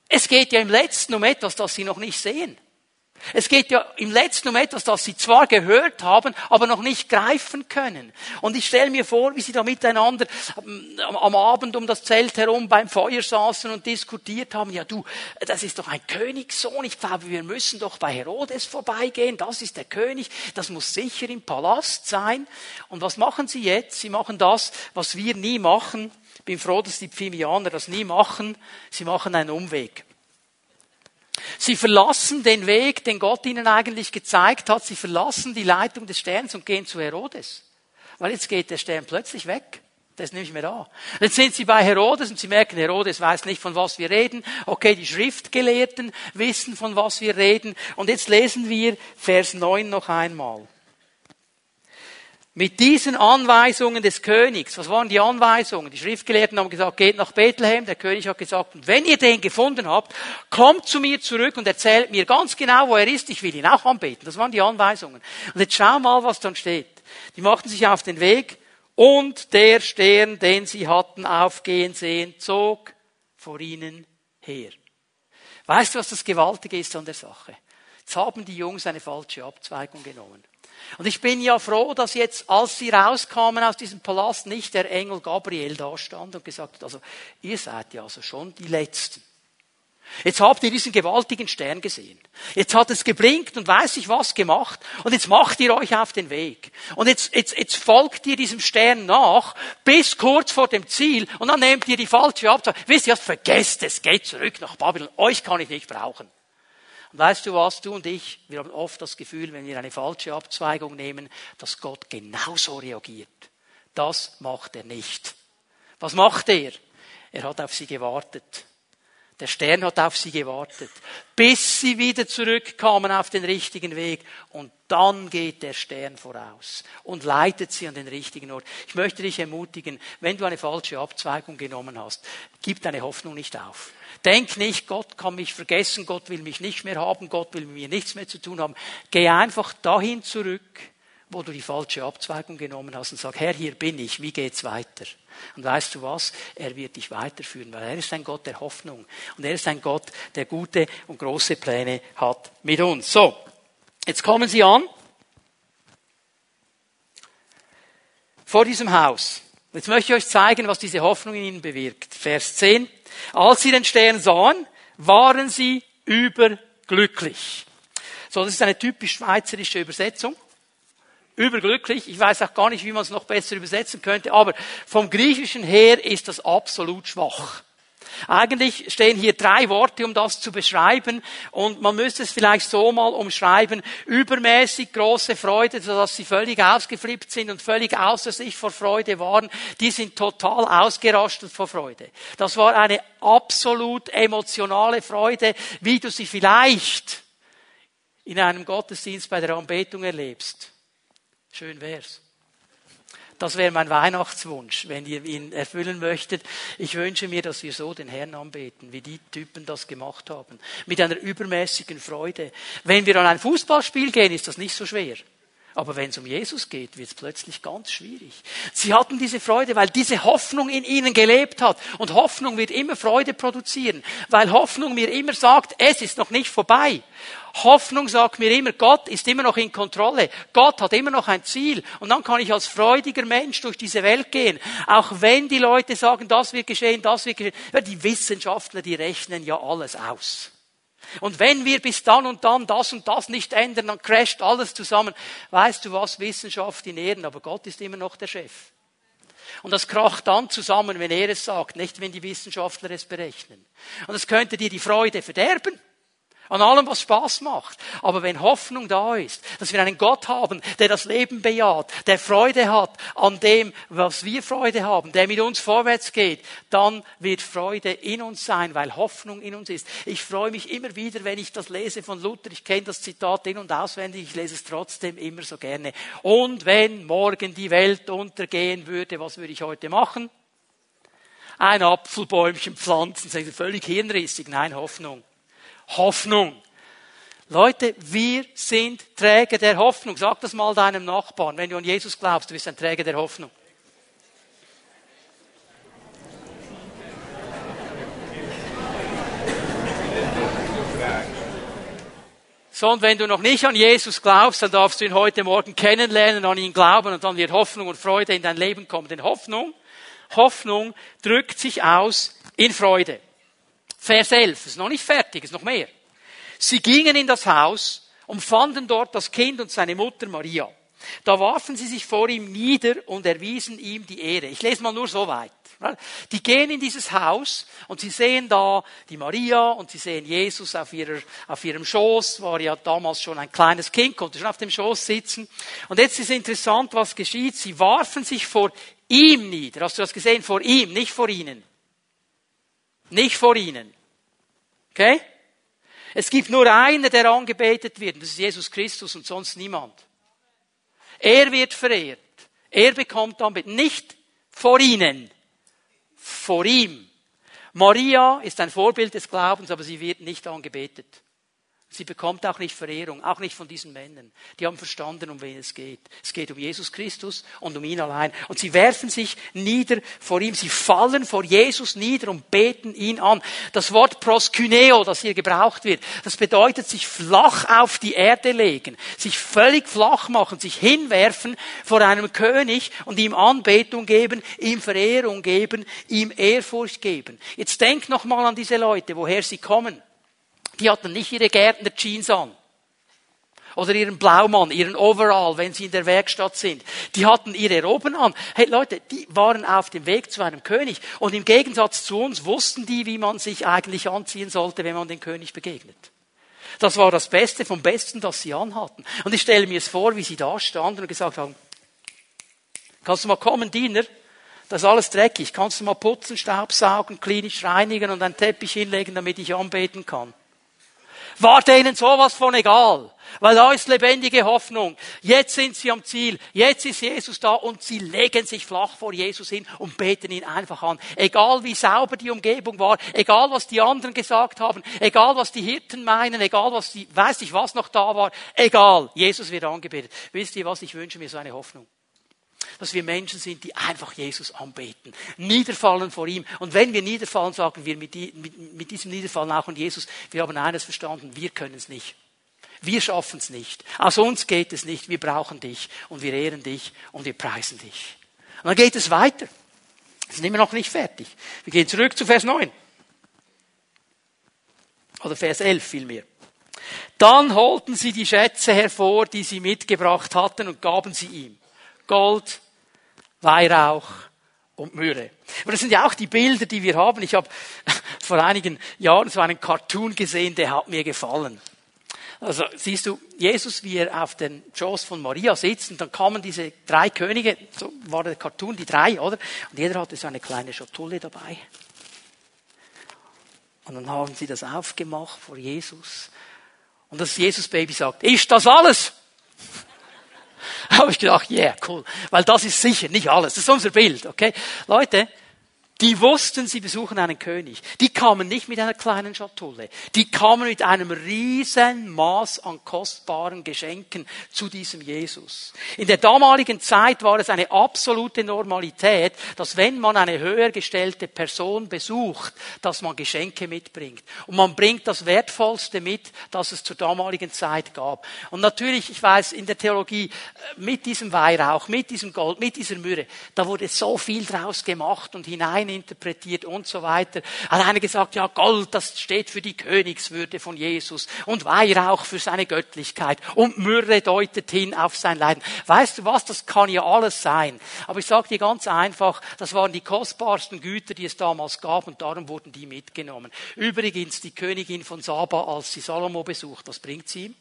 es geht ja im letzten um etwas, das sie noch nicht sehen. Es geht ja im letzten um etwas, das sie zwar gehört haben, aber noch nicht greifen können. Und ich stelle mir vor, wie sie da miteinander ähm, am Abend um das Zelt herum beim Feuer saßen und diskutiert haben. Ja, du, das ist doch ein Königssohn. Ich glaube, wir müssen doch bei Herodes vorbeigehen. Das ist der König. Das muss sicher im Palast sein. Und was machen sie jetzt? Sie machen das, was wir nie machen bin froh, dass die Pfimianer das nie machen. Sie machen einen Umweg. Sie verlassen den Weg, den Gott ihnen eigentlich gezeigt hat. Sie verlassen die Leitung des Sterns und gehen zu Herodes. Weil jetzt geht der Stern plötzlich weg. Der ist nicht mehr da. Jetzt sind sie bei Herodes und sie merken, Herodes weiß nicht, von was wir reden. Okay, die Schriftgelehrten wissen, von was wir reden. Und jetzt lesen wir Vers 9 noch einmal. Mit diesen Anweisungen des Königs, was waren die Anweisungen? Die Schriftgelehrten haben gesagt, geht nach Bethlehem. Der König hat gesagt, wenn ihr den gefunden habt, kommt zu mir zurück und erzählt mir ganz genau, wo er ist. Ich will ihn auch anbeten. Das waren die Anweisungen. Und jetzt schau mal, was dann steht. Die machten sich auf den Weg und der Stern, den sie hatten aufgehen sehen, zog vor ihnen her. Weißt du, was das Gewaltige ist an der Sache? Jetzt haben die Jungs eine falsche Abzweigung genommen. Und ich bin ja froh, dass jetzt, als sie rauskamen aus diesem Palast, nicht der Engel Gabriel da stand und gesagt hat, also ihr seid ja also schon die Letzten. Jetzt habt ihr diesen gewaltigen Stern gesehen. Jetzt hat es geblinkt und weiß ich was gemacht und jetzt macht ihr euch auf den Weg. Und jetzt, jetzt, jetzt folgt ihr diesem Stern nach bis kurz vor dem Ziel und dann nehmt ihr die falsche Abzweigung. Wisst ihr? Vergesst es, geht zurück nach Babylon. Euch kann ich nicht brauchen. Und weißt du was, du und ich, wir haben oft das Gefühl, wenn wir eine falsche Abzweigung nehmen, dass Gott genauso reagiert. Das macht er nicht. Was macht er? Er hat auf sie gewartet. Der Stern hat auf sie gewartet, bis sie wieder zurückkamen auf den richtigen Weg. Und dann geht der Stern voraus und leitet sie an den richtigen Ort. Ich möchte dich ermutigen, wenn du eine falsche Abzweigung genommen hast, gib deine Hoffnung nicht auf. Denk nicht, Gott kann mich vergessen, Gott will mich nicht mehr haben, Gott will mit mir nichts mehr zu tun haben. Geh einfach dahin zurück, wo du die falsche Abzweigung genommen hast und sag, Herr, hier bin ich, wie geht's weiter? Und weißt du was? Er wird dich weiterführen, weil er ist ein Gott der Hoffnung. Und er ist ein Gott, der gute und große Pläne hat mit uns. So. Jetzt kommen sie an. Vor diesem Haus. Jetzt möchte ich euch zeigen, was diese Hoffnung in ihnen bewirkt. Vers 10. Als sie den Stern sahen, waren sie überglücklich. So, das ist eine typisch schweizerische Übersetzung überglücklich. Ich weiß auch gar nicht, wie man es noch besser übersetzen könnte, aber vom Griechischen her ist das absolut schwach. Eigentlich stehen hier drei Worte, um das zu beschreiben, und man müsste es vielleicht so mal umschreiben, übermäßig große Freude, sodass sie völlig ausgeflippt sind und völlig außer sich vor Freude waren, die sind total ausgerastet vor Freude. Das war eine absolut emotionale Freude, wie du sie vielleicht in einem Gottesdienst bei der Anbetung erlebst. Schön wär's. Das wäre mein Weihnachtswunsch, wenn ihr ihn erfüllen möchtet. Ich wünsche mir, dass wir so den Herrn anbeten, wie die Typen das gemacht haben. Mit einer übermäßigen Freude. Wenn wir an ein Fußballspiel gehen, ist das nicht so schwer. Aber wenn es um Jesus geht, wird es plötzlich ganz schwierig. Sie hatten diese Freude, weil diese Hoffnung in ihnen gelebt hat. Und Hoffnung wird immer Freude produzieren, weil Hoffnung mir immer sagt, es ist noch nicht vorbei. Hoffnung sagt mir immer, Gott ist immer noch in Kontrolle. Gott hat immer noch ein Ziel. Und dann kann ich als freudiger Mensch durch diese Welt gehen. Auch wenn die Leute sagen, das wird geschehen, das wird geschehen. Die Wissenschaftler, die rechnen ja alles aus. Und wenn wir bis dann und dann das und das nicht ändern, dann crasht alles zusammen. Weißt du was? Wissenschaft in Ehren, aber Gott ist immer noch der Chef. Und das kracht dann zusammen, wenn er es sagt, nicht wenn die Wissenschaftler es berechnen. Und es könnte dir die Freude verderben. An allem, was Spaß macht. Aber wenn Hoffnung da ist, dass wir einen Gott haben, der das Leben bejaht, der Freude hat an dem, was wir Freude haben, der mit uns vorwärts geht, dann wird Freude in uns sein, weil Hoffnung in uns ist. Ich freue mich immer wieder, wenn ich das lese von Luther. Ich kenne das Zitat in und auswendig. Ich lese es trotzdem immer so gerne. Und wenn morgen die Welt untergehen würde, was würde ich heute machen? Ein Apfelbäumchen pflanzen. Völlig hirnrissig. Nein, Hoffnung. Hoffnung. Leute, wir sind Träger der Hoffnung. Sag das mal deinem Nachbarn. Wenn du an Jesus glaubst, du bist ein Träger der Hoffnung. So, und wenn du noch nicht an Jesus glaubst, dann darfst du ihn heute Morgen kennenlernen, an ihn glauben und dann wird Hoffnung und Freude in dein Leben kommen. Denn Hoffnung, Hoffnung drückt sich aus in Freude. Vers 11, ist noch nicht fertig, ist noch mehr. Sie gingen in das Haus und fanden dort das Kind und seine Mutter Maria. Da warfen sie sich vor ihm nieder und erwiesen ihm die Ehre. Ich lese mal nur so weit. Die gehen in dieses Haus und sie sehen da die Maria und sie sehen Jesus auf, ihrer, auf ihrem Schoß, war ja damals schon ein kleines Kind, konnte schon auf dem Schoß sitzen. Und jetzt ist interessant, was geschieht. Sie warfen sich vor ihm nieder. Hast du das gesehen? Vor ihm, nicht vor ihnen. Nicht vor ihnen. Okay? Es gibt nur einen, der angebetet wird, und das ist Jesus Christus und sonst niemand. Er wird verehrt. Er bekommt damit nicht vor ihnen, vor ihm. Maria ist ein Vorbild des Glaubens, aber sie wird nicht angebetet. Sie bekommt auch nicht Verehrung, auch nicht von diesen Männern. Die haben verstanden, um wen es geht. Es geht um Jesus Christus und um ihn allein. Und sie werfen sich nieder vor ihm. Sie fallen vor Jesus nieder und beten ihn an. Das Wort proskyneo, das hier gebraucht wird, das bedeutet sich flach auf die Erde legen, sich völlig flach machen, sich hinwerfen vor einem König und ihm Anbetung geben, ihm Verehrung geben, ihm Ehrfurcht geben. Jetzt denk noch mal an diese Leute, woher sie kommen. Die hatten nicht ihre Gärtner-Jeans an. Oder ihren Blaumann, ihren Overall, wenn sie in der Werkstatt sind. Die hatten ihre Roben an. Hey Leute, die waren auf dem Weg zu einem König. Und im Gegensatz zu uns wussten die, wie man sich eigentlich anziehen sollte, wenn man den König begegnet. Das war das Beste vom Besten, das sie anhatten. Und ich stelle mir es vor, wie sie da standen und gesagt haben, kannst du mal kommen, Diener? Das ist alles dreckig. Kannst du mal putzen, Staubsaugen, klinisch reinigen und einen Teppich hinlegen, damit ich anbeten kann? War denen sowas von egal. Weil da ist lebendige Hoffnung. Jetzt sind sie am Ziel. Jetzt ist Jesus da und sie legen sich flach vor Jesus hin und beten ihn einfach an. Egal wie sauber die Umgebung war, egal was die anderen gesagt haben, egal was die Hirten meinen, egal was die, weiß ich was noch da war, egal. Jesus wird angebetet. Wisst ihr was? Ich wünsche mir so eine Hoffnung dass wir Menschen sind, die einfach Jesus anbeten, niederfallen vor ihm. Und wenn wir niederfallen, sagen wir mit, diesem Niederfallen auch an Jesus, wir haben eines verstanden, wir können es nicht. Wir schaffen es nicht. Aus uns geht es nicht. Wir brauchen dich und wir ehren dich und wir preisen dich. Und dann geht es weiter. Wir sind immer noch nicht fertig. Wir gehen zurück zu Vers 9. Oder Vers 11 vielmehr. Dann holten sie die Schätze hervor, die sie mitgebracht hatten und gaben sie ihm. Gold, Weihrauch und Myrrhe. Aber das sind ja auch die Bilder, die wir haben. Ich habe vor einigen Jahren so einen Cartoon gesehen, der hat mir gefallen. Also siehst du, Jesus, wie er auf den Schoß von Maria sitzt, und dann kamen diese drei Könige, so war der Cartoon, die drei, oder? Und jeder hatte so eine kleine Schatulle dabei. Und dann haben sie das aufgemacht vor Jesus. Und das Jesus-Baby sagt, ist das alles? habe ich gedacht, yeah, cool. Weil das ist sicher nicht alles. Das ist unser Bild, okay? Leute, die wussten, sie besuchen einen König. Die kamen nicht mit einer kleinen Schatulle. Die kamen mit einem riesen Maß an kostbaren Geschenken zu diesem Jesus. In der damaligen Zeit war es eine absolute Normalität, dass wenn man eine höher gestellte Person besucht, dass man Geschenke mitbringt. Und man bringt das Wertvollste mit, das es zur damaligen Zeit gab. Und natürlich, ich weiß, in der Theologie, mit diesem Weihrauch, mit diesem Gold, mit dieser Myrrhe, da wurde so viel draus gemacht und hinein interpretiert und so weiter. Hat einer gesagt, ja, Gold, das steht für die Königswürde von Jesus und Weihrauch für seine Göttlichkeit und Myrrhe deutet hin auf sein Leiden. Weißt du was, das kann ja alles sein. Aber ich sage dir ganz einfach, das waren die kostbarsten Güter, die es damals gab und darum wurden die mitgenommen. Übrigens, die Königin von Saba, als sie Salomo besucht, was bringt sie ihm?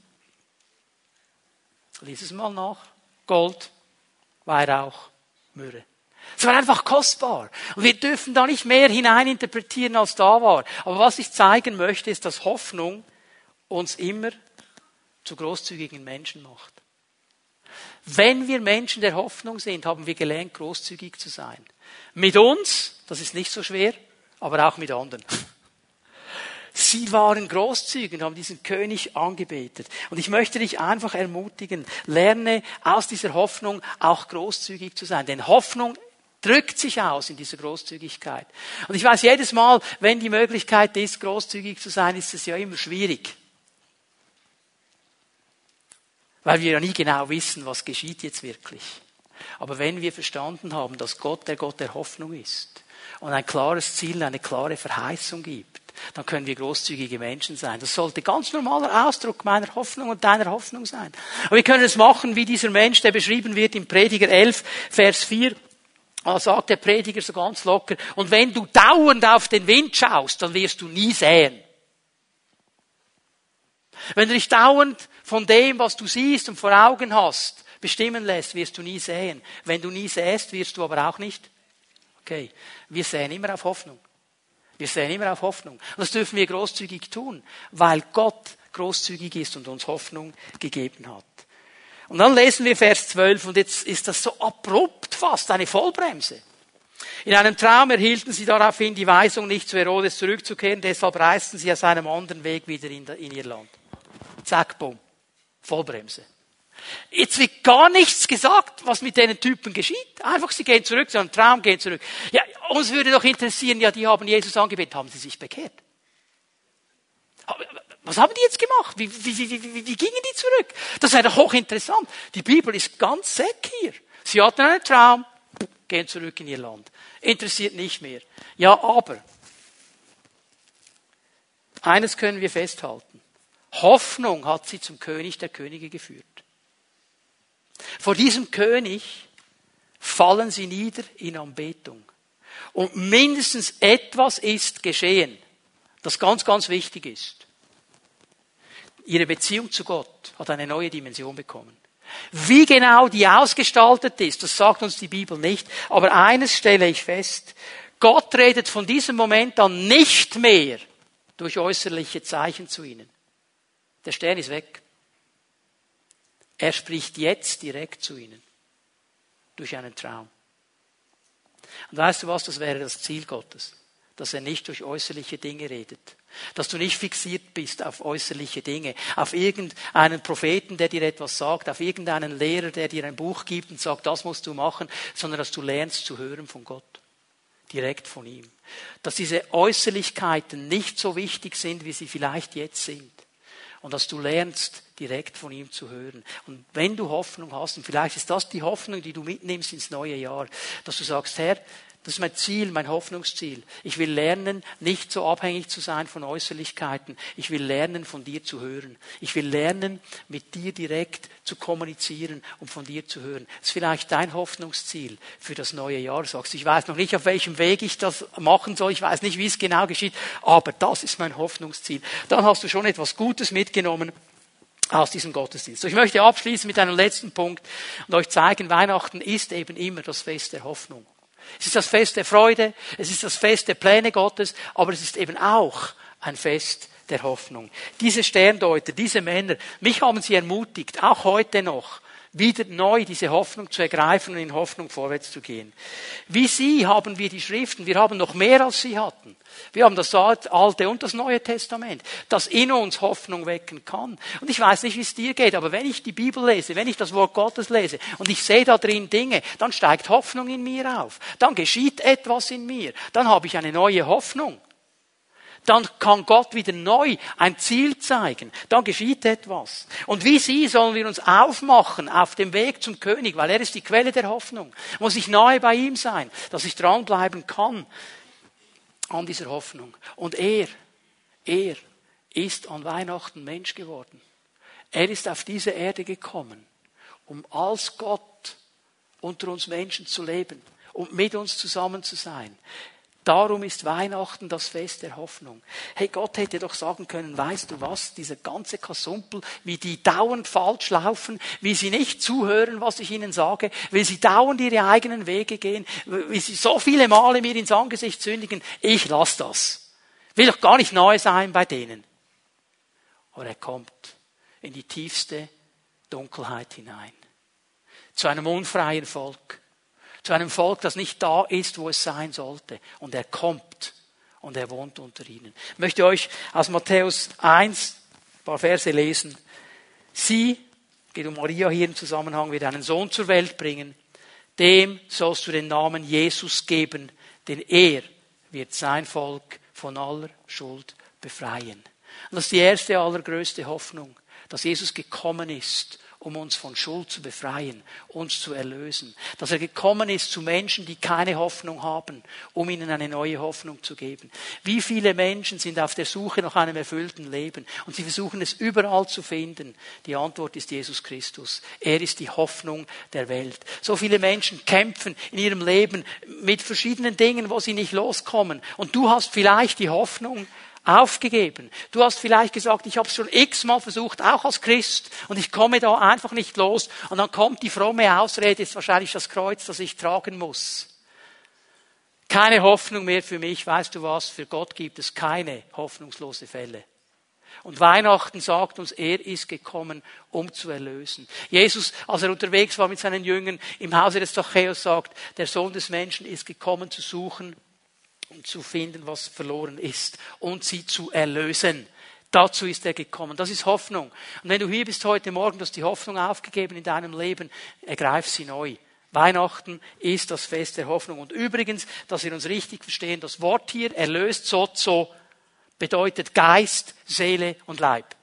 Lies es mal nach. Gold, Weihrauch, Myrrhe. Es war einfach kostbar. Und wir dürfen da nicht mehr hineininterpretieren, als da war. Aber was ich zeigen möchte, ist, dass Hoffnung uns immer zu großzügigen Menschen macht. Wenn wir Menschen der Hoffnung sind, haben wir gelernt, großzügig zu sein. Mit uns, das ist nicht so schwer, aber auch mit anderen. Sie waren großzügig und haben diesen König angebetet. Und ich möchte dich einfach ermutigen, lerne aus dieser Hoffnung auch großzügig zu sein. Denn Hoffnung drückt sich aus in dieser Großzügigkeit. Und ich weiß, jedes Mal, wenn die Möglichkeit ist, großzügig zu sein, ist es ja immer schwierig. Weil wir ja nie genau wissen, was geschieht jetzt wirklich. Aber wenn wir verstanden haben, dass Gott der Gott der Hoffnung ist und ein klares Ziel, eine klare Verheißung gibt, dann können wir großzügige Menschen sein. Das sollte ganz normaler Ausdruck meiner Hoffnung und deiner Hoffnung sein. Aber wir können es machen wie dieser Mensch, der beschrieben wird im Prediger 11, Vers 4. Da sagt der Prediger so ganz locker, und wenn du dauernd auf den Wind schaust, dann wirst du nie säen. Wenn du dich dauernd von dem, was du siehst und vor Augen hast, bestimmen lässt, wirst du nie säen. Wenn du nie säst, wirst du aber auch nicht. Okay. Wir säen immer auf Hoffnung. Wir säen immer auf Hoffnung. Und das dürfen wir großzügig tun, weil Gott großzügig ist und uns Hoffnung gegeben hat. Und dann lesen wir Vers 12 und jetzt ist das so abrupt fast, eine Vollbremse. In einem Traum erhielten sie daraufhin die Weisung, nicht zu Herodes zurückzukehren, deshalb reisten sie aus einem anderen Weg wieder in, ihr Land. zack, bumm, Vollbremse. Jetzt wird gar nichts gesagt, was mit den Typen geschieht. Einfach, sie gehen zurück, sie haben einen Traum, gehen zurück. Ja, uns würde doch interessieren, ja, die haben Jesus angebetet, haben sie sich bekehrt? Was haben die jetzt gemacht? Wie, wie, wie, wie, wie gingen die zurück? Das wäre doch hochinteressant. Die Bibel ist ganz sack hier. Sie hatten einen Traum, gehen zurück in ihr Land. Interessiert nicht mehr. Ja, aber eines können wir festhalten. Hoffnung hat sie zum König der Könige geführt. Vor diesem König fallen sie nieder in Anbetung. Und mindestens etwas ist geschehen, das ganz, ganz wichtig ist. Ihre Beziehung zu Gott hat eine neue Dimension bekommen. Wie genau die ausgestaltet ist, das sagt uns die Bibel nicht. Aber eines stelle ich fest. Gott redet von diesem Moment an nicht mehr durch äußerliche Zeichen zu ihnen. Der Stern ist weg. Er spricht jetzt direkt zu ihnen. Durch einen Traum. Und weißt du was, das wäre das Ziel Gottes. Dass er nicht durch äußerliche Dinge redet. Dass du nicht fixiert bist auf äußerliche Dinge. Auf irgendeinen Propheten, der dir etwas sagt. Auf irgendeinen Lehrer, der dir ein Buch gibt und sagt, das musst du machen. Sondern dass du lernst zu hören von Gott. Direkt von ihm. Dass diese Äußerlichkeiten nicht so wichtig sind, wie sie vielleicht jetzt sind und dass du lernst, direkt von ihm zu hören. Und wenn du Hoffnung hast, und vielleicht ist das die Hoffnung, die du mitnimmst ins neue Jahr, dass du sagst, Herr, das ist mein Ziel, mein Hoffnungsziel. Ich will lernen, nicht so abhängig zu sein von Äußerlichkeiten. Ich will lernen, von dir zu hören. Ich will lernen, mit dir direkt zu kommunizieren und von dir zu hören. Das ist vielleicht dein Hoffnungsziel für das neue Jahr. Du sagst, ich weiß noch nicht, auf welchem Weg ich das machen soll. Ich weiß nicht, wie es genau geschieht. Aber das ist mein Hoffnungsziel. Dann hast du schon etwas Gutes mitgenommen aus diesem Gottesdienst. So, ich möchte abschließen mit einem letzten Punkt und euch zeigen, Weihnachten ist eben immer das Fest der Hoffnung. Es ist das Fest der Freude, es ist das Fest der Pläne Gottes, aber es ist eben auch ein Fest der Hoffnung. Diese Sterndeuter, diese Männer, mich haben sie ermutigt, auch heute noch, wieder neu diese Hoffnung zu ergreifen und in Hoffnung vorwärts zu gehen. Wie sie haben wir die Schriften, wir haben noch mehr als sie hatten. Wir haben das Alte und das Neue Testament, das in uns Hoffnung wecken kann. Und ich weiß nicht, wie es dir geht, aber wenn ich die Bibel lese, wenn ich das Wort Gottes lese und ich sehe da drin Dinge, dann steigt Hoffnung in mir auf. Dann geschieht etwas in mir. Dann habe ich eine neue Hoffnung dann kann Gott wieder neu ein Ziel zeigen. Dann geschieht etwas. Und wie sie sollen wir uns aufmachen auf dem Weg zum König, weil er ist die Quelle der Hoffnung. Muss ich nahe bei ihm sein, dass ich dranbleiben kann an dieser Hoffnung. Und er, er ist an Weihnachten Mensch geworden. Er ist auf diese Erde gekommen, um als Gott unter uns Menschen zu leben und mit uns zusammen zu sein. Darum ist Weihnachten das Fest der Hoffnung. Hey, Gott hätte doch sagen können, weißt du was, diese ganze Kasumpel, wie die dauernd falsch laufen, wie sie nicht zuhören, was ich ihnen sage, wie sie dauernd ihre eigenen Wege gehen, wie sie so viele Male mir ins Angesicht sündigen, ich lass das. Will doch gar nicht neu sein bei denen. Aber er kommt in die tiefste Dunkelheit hinein. Zu einem unfreien Volk zu einem Volk, das nicht da ist, wo es sein sollte. Und er kommt und er wohnt unter ihnen. Ich möchte euch aus Matthäus 1 ein paar Verse lesen. Sie, geht um Maria hier im Zusammenhang, wird einen Sohn zur Welt bringen. Dem sollst du den Namen Jesus geben, denn er wird sein Volk von aller Schuld befreien. Und das ist die erste allergrößte Hoffnung, dass Jesus gekommen ist, um uns von Schuld zu befreien, uns zu erlösen. Dass er gekommen ist zu Menschen, die keine Hoffnung haben, um ihnen eine neue Hoffnung zu geben. Wie viele Menschen sind auf der Suche nach einem erfüllten Leben und sie versuchen es überall zu finden. Die Antwort ist Jesus Christus. Er ist die Hoffnung der Welt. So viele Menschen kämpfen in ihrem Leben mit verschiedenen Dingen, wo sie nicht loskommen. Und du hast vielleicht die Hoffnung, aufgegeben. Du hast vielleicht gesagt, ich habe es schon x-mal versucht, auch als Christ, und ich komme da einfach nicht los. Und dann kommt die fromme Ausrede, ist wahrscheinlich das Kreuz, das ich tragen muss. Keine Hoffnung mehr für mich, weißt du was, für Gott gibt es keine hoffnungslose Fälle. Und Weihnachten sagt uns, er ist gekommen, um zu erlösen. Jesus, als er unterwegs war mit seinen Jüngern im Hause des Zachäus, sagt, der Sohn des Menschen ist gekommen zu suchen zu finden, was verloren ist und sie zu erlösen. Dazu ist er gekommen. Das ist Hoffnung. Und wenn du hier bist heute Morgen, du hast die Hoffnung aufgegeben in deinem Leben, ergreif sie neu. Weihnachten ist das Fest der Hoffnung. Und übrigens, dass wir uns richtig verstehen, das Wort hier, erlöst, so, bedeutet Geist, Seele und Leib.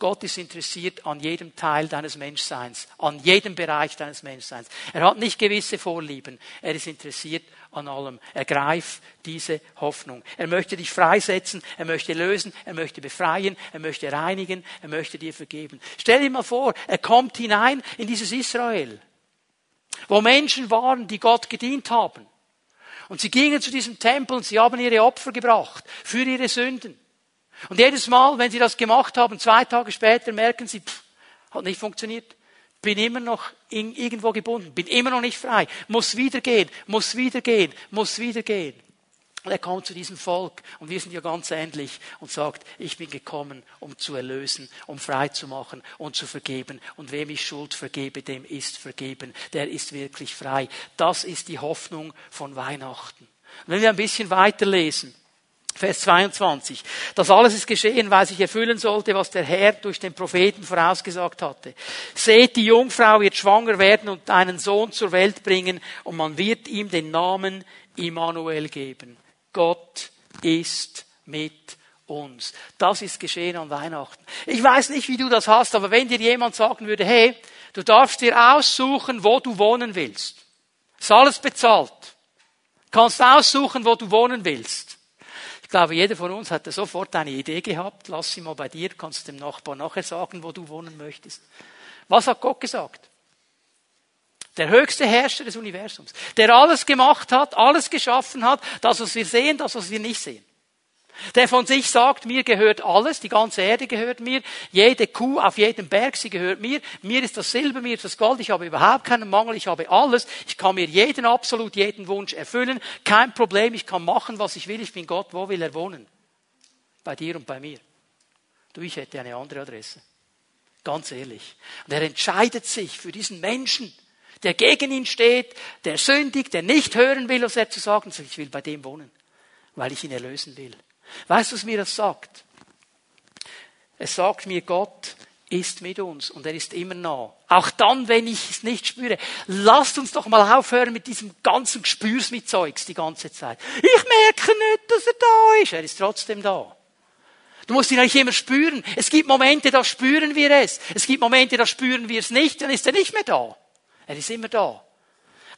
Gott ist interessiert an jedem Teil deines Menschseins, an jedem Bereich deines Menschseins. Er hat nicht gewisse Vorlieben. Er ist interessiert an allem. Ergreif diese Hoffnung. Er möchte dich freisetzen, er möchte lösen, er möchte befreien, er möchte reinigen, er möchte dir vergeben. Stell dir mal vor, er kommt hinein in dieses Israel, wo Menschen waren, die Gott gedient haben. Und sie gingen zu diesem Tempel und sie haben ihre Opfer gebracht für ihre Sünden. Und jedes Mal, wenn sie das gemacht haben, zwei Tage später merken sie, pff, hat nicht funktioniert. Bin immer noch in, irgendwo gebunden, bin immer noch nicht frei, muss wieder gehen, muss wieder gehen, muss wieder gehen. Und er kommt zu diesem Volk und wir sind ja ganz ähnlich und sagt, ich bin gekommen, um zu erlösen, um frei zu machen und zu vergeben. Und wem ich Schuld vergebe, dem ist vergeben. Der ist wirklich frei. Das ist die Hoffnung von Weihnachten. Und wenn wir ein bisschen weiterlesen, Vers 22. Das alles ist geschehen, weil sich erfüllen sollte, was der Herr durch den Propheten vorausgesagt hatte. Seht, die Jungfrau wird schwanger werden und einen Sohn zur Welt bringen und man wird ihm den Namen Immanuel geben. Gott ist mit uns. Das ist geschehen an Weihnachten. Ich weiß nicht, wie du das hast, aber wenn dir jemand sagen würde, hey, du darfst dir aussuchen, wo du wohnen willst. Ist alles bezahlt. Kannst aussuchen, wo du wohnen willst. Ich glaube, jeder von uns hatte sofort eine Idee gehabt. Lass sie mal bei dir, kannst dem Nachbarn nachher sagen, wo du wohnen möchtest. Was hat Gott gesagt? Der höchste Herrscher des Universums, der alles gemacht hat, alles geschaffen hat, das, was wir sehen, das, was wir nicht sehen der von sich sagt, mir gehört alles, die ganze Erde gehört mir, jede Kuh auf jedem Berg, sie gehört mir, mir ist das Silber, mir ist das Gold, ich habe überhaupt keinen Mangel, ich habe alles, ich kann mir jeden absolut, jeden Wunsch erfüllen, kein Problem, ich kann machen, was ich will, ich bin Gott, wo will er wohnen? Bei dir und bei mir. Du, ich hätte eine andere Adresse. Ganz ehrlich. Und er entscheidet sich für diesen Menschen, der gegen ihn steht, der sündigt, der nicht hören will, was er zu sagen, sagt, ich will bei dem wohnen, weil ich ihn erlösen will. Weißt du, was mir das sagt? Es sagt mir, Gott ist mit uns und er ist immer nah. Auch dann, wenn ich es nicht spüre. Lasst uns doch mal aufhören mit diesem ganzen Gespürs mit Zeugs die ganze Zeit. Ich merke nicht, dass er da ist. Er ist trotzdem da. Du musst ihn nicht immer spüren. Es gibt Momente, da spüren wir es. Es gibt Momente, da spüren wir es nicht, dann ist er nicht mehr da. Er ist immer da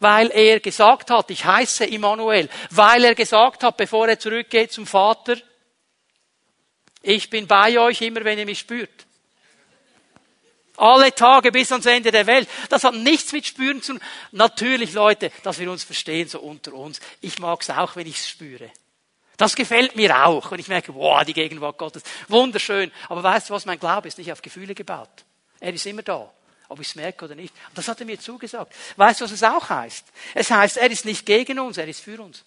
weil er gesagt hat, ich heiße Immanuel, weil er gesagt hat, bevor er zurückgeht zum Vater, ich bin bei euch immer, wenn ihr mich spürt. Alle Tage bis ans Ende der Welt. Das hat nichts mit Spüren zu tun. Natürlich, Leute, dass wir uns verstehen, so unter uns. Ich mag es auch, wenn ich es spüre. Das gefällt mir auch. Und ich merke, wow, die Gegenwart Gottes. Wunderschön. Aber weißt du was? Mein Glaube ist nicht auf Gefühle gebaut. Er ist immer da ob ich es merke oder nicht. Das hat er mir zugesagt. Weißt du, was es auch heißt? Es heißt, er ist nicht gegen uns, er ist für uns.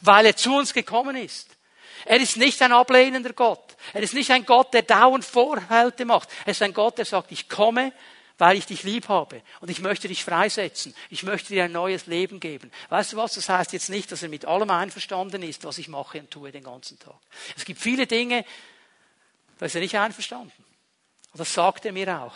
Weil er zu uns gekommen ist. Er ist nicht ein ablehnender Gott. Er ist nicht ein Gott, der dauernd Vorhalte macht. Er ist ein Gott, der sagt, ich komme, weil ich dich lieb habe. Und ich möchte dich freisetzen. Ich möchte dir ein neues Leben geben. Weißt du was? Das heißt jetzt nicht, dass er mit allem einverstanden ist, was ich mache und tue den ganzen Tag. Es gibt viele Dinge, da ist er nicht einverstanden. Und das sagt er mir auch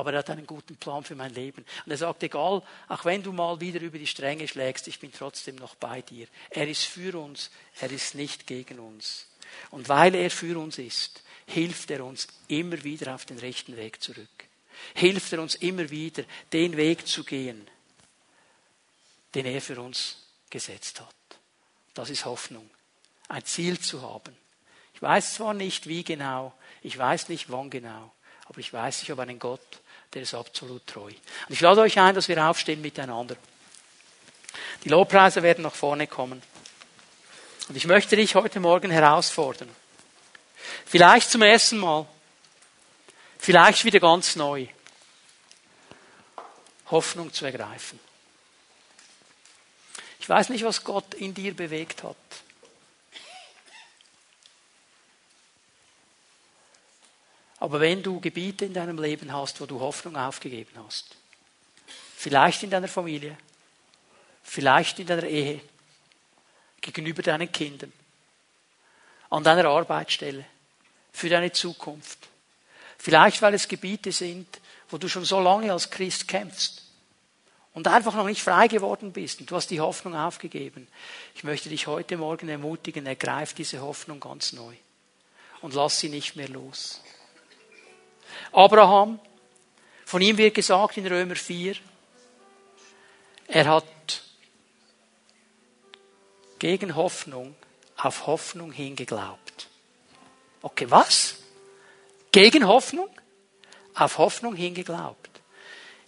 aber er hat einen guten Plan für mein Leben. Und er sagt, egal, auch wenn du mal wieder über die Stränge schlägst, ich bin trotzdem noch bei dir. Er ist für uns, er ist nicht gegen uns. Und weil er für uns ist, hilft er uns immer wieder auf den rechten Weg zurück. Hilft er uns immer wieder, den Weg zu gehen, den er für uns gesetzt hat. Das ist Hoffnung. Ein Ziel zu haben. Ich weiß zwar nicht, wie genau, ich weiß nicht, wann genau, aber ich weiß, ich habe einen Gott, der ist absolut treu. Und ich lade euch ein, dass wir aufstehen miteinander. Die Lobpreise werden nach vorne kommen. Und ich möchte dich heute Morgen herausfordern. Vielleicht zum ersten Mal. Vielleicht wieder ganz neu. Hoffnung zu ergreifen. Ich weiß nicht, was Gott in dir bewegt hat. Aber wenn du Gebiete in deinem Leben hast, wo du Hoffnung aufgegeben hast, vielleicht in deiner Familie, vielleicht in deiner Ehe, gegenüber deinen Kindern, an deiner Arbeitsstelle, für deine Zukunft. Vielleicht, weil es Gebiete sind, wo du schon so lange als Christ kämpfst und einfach noch nicht frei geworden bist und du hast die Hoffnung aufgegeben. Ich möchte dich heute Morgen ermutigen, ergreif diese Hoffnung ganz neu und lass sie nicht mehr los. Abraham, von ihm wird gesagt in Römer 4, er hat gegen Hoffnung auf Hoffnung hingeglaubt. Okay, was? Gegen Hoffnung? Auf Hoffnung hingeglaubt.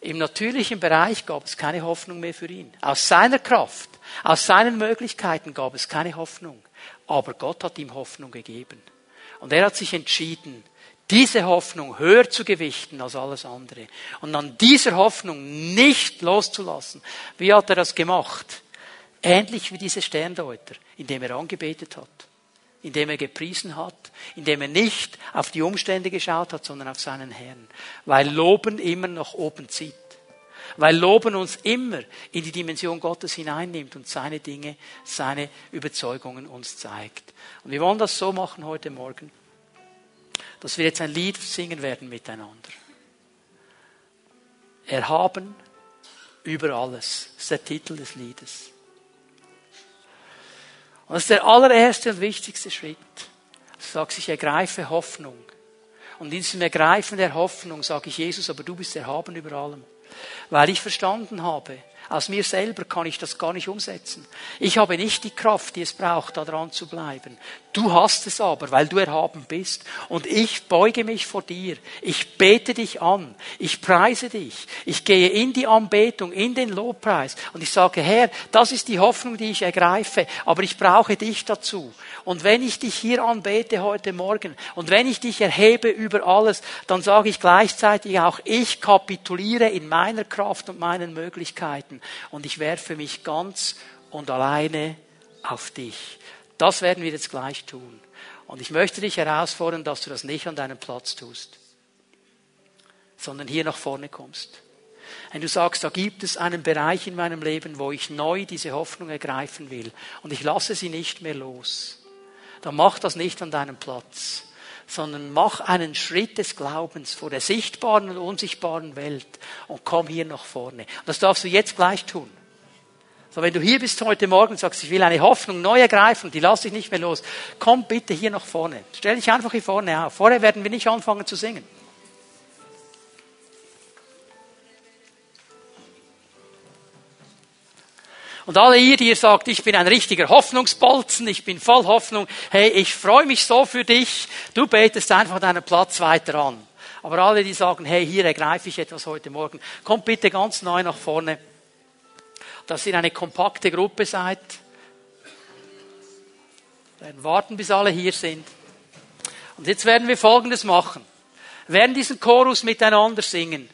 Im natürlichen Bereich gab es keine Hoffnung mehr für ihn. Aus seiner Kraft, aus seinen Möglichkeiten gab es keine Hoffnung. Aber Gott hat ihm Hoffnung gegeben. Und er hat sich entschieden, diese Hoffnung höher zu gewichten als alles andere. Und an dieser Hoffnung nicht loszulassen. Wie hat er das gemacht? Ähnlich wie diese Sterndeuter, indem er angebetet hat, indem er gepriesen hat, indem er nicht auf die Umstände geschaut hat, sondern auf seinen Herrn. Weil Loben immer nach oben zieht. Weil Loben uns immer in die Dimension Gottes hineinnimmt und seine Dinge, seine Überzeugungen uns zeigt. Und wir wollen das so machen heute Morgen, dass wir jetzt ein Lied singen werden miteinander. Erhaben über alles. Das ist der Titel des Liedes. Und das ist der allererste und wichtigste Schritt. Sagst, ich ergreife Hoffnung. Und in diesem Ergreifen der Hoffnung sage ich, Jesus, aber du bist erhaben über allem. Weil ich verstanden habe, aus mir selber kann ich das gar nicht umsetzen. Ich habe nicht die Kraft, die es braucht, da dran zu bleiben. Du hast es aber, weil du erhaben bist. Und ich beuge mich vor dir. Ich bete dich an. Ich preise dich. Ich gehe in die Anbetung, in den Lobpreis. Und ich sage, Herr, das ist die Hoffnung, die ich ergreife. Aber ich brauche dich dazu. Und wenn ich dich hier anbete heute Morgen und wenn ich dich erhebe über alles, dann sage ich gleichzeitig auch, ich kapituliere in meiner Kraft und meinen Möglichkeiten. Und ich werfe mich ganz und alleine auf dich. Das werden wir jetzt gleich tun. Und ich möchte dich herausfordern, dass du das nicht an deinem Platz tust, sondern hier nach vorne kommst. Wenn du sagst, da gibt es einen Bereich in meinem Leben, wo ich neu diese Hoffnung ergreifen will und ich lasse sie nicht mehr los, dann mach das nicht an deinem Platz, sondern mach einen Schritt des Glaubens vor der sichtbaren und unsichtbaren Welt und komm hier nach vorne. Das darfst du jetzt gleich tun. So, wenn du hier bist heute Morgen und sagst, ich will eine Hoffnung neu ergreifen, die lasse ich nicht mehr los, komm bitte hier nach vorne. Stell dich einfach hier vorne auf. Vorher werden wir nicht anfangen zu singen. Und alle ihr, die ihr sagt, ich bin ein richtiger Hoffnungsbolzen, ich bin voll Hoffnung, hey, ich freue mich so für dich, du betest einfach deinen Platz weiter an. Aber alle, die sagen, hey, hier ergreife ich etwas heute Morgen, kommt bitte ganz neu nach vorne dass ihr eine kompakte Gruppe seid. Werden warten, bis alle hier sind. Und jetzt werden wir Folgendes machen. Wir werden diesen Chorus miteinander singen.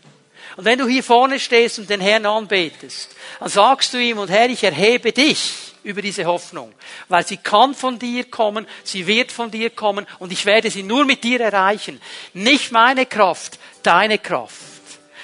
Und wenn du hier vorne stehst und den Herrn anbetest, dann sagst du ihm, und Herr, ich erhebe dich über diese Hoffnung, weil sie kann von dir kommen, sie wird von dir kommen und ich werde sie nur mit dir erreichen. Nicht meine Kraft, deine Kraft.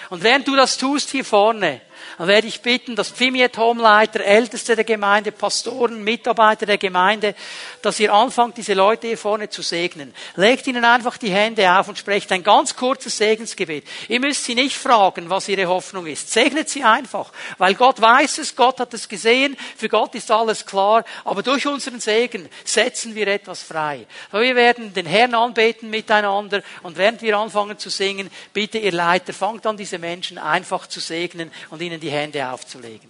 Und während du das tust hier vorne, dann werde ich bitten, dass Pfimiet Homeleiter, Älteste der Gemeinde, Pastoren, Mitarbeiter der Gemeinde, dass ihr anfangt, diese Leute hier vorne zu segnen. Legt ihnen einfach die Hände auf und sprecht ein ganz kurzes Segensgebet. Ihr müsst sie nicht fragen, was ihre Hoffnung ist. Segnet sie einfach, weil Gott weiß es, Gott hat es gesehen, für Gott ist alles klar, aber durch unseren Segen setzen wir etwas frei. Wir werden den Herrn anbeten miteinander und während wir anfangen zu singen, bitte ihr Leiter, fangt an, diese Menschen einfach zu segnen und ihnen die Hände aufzulegen.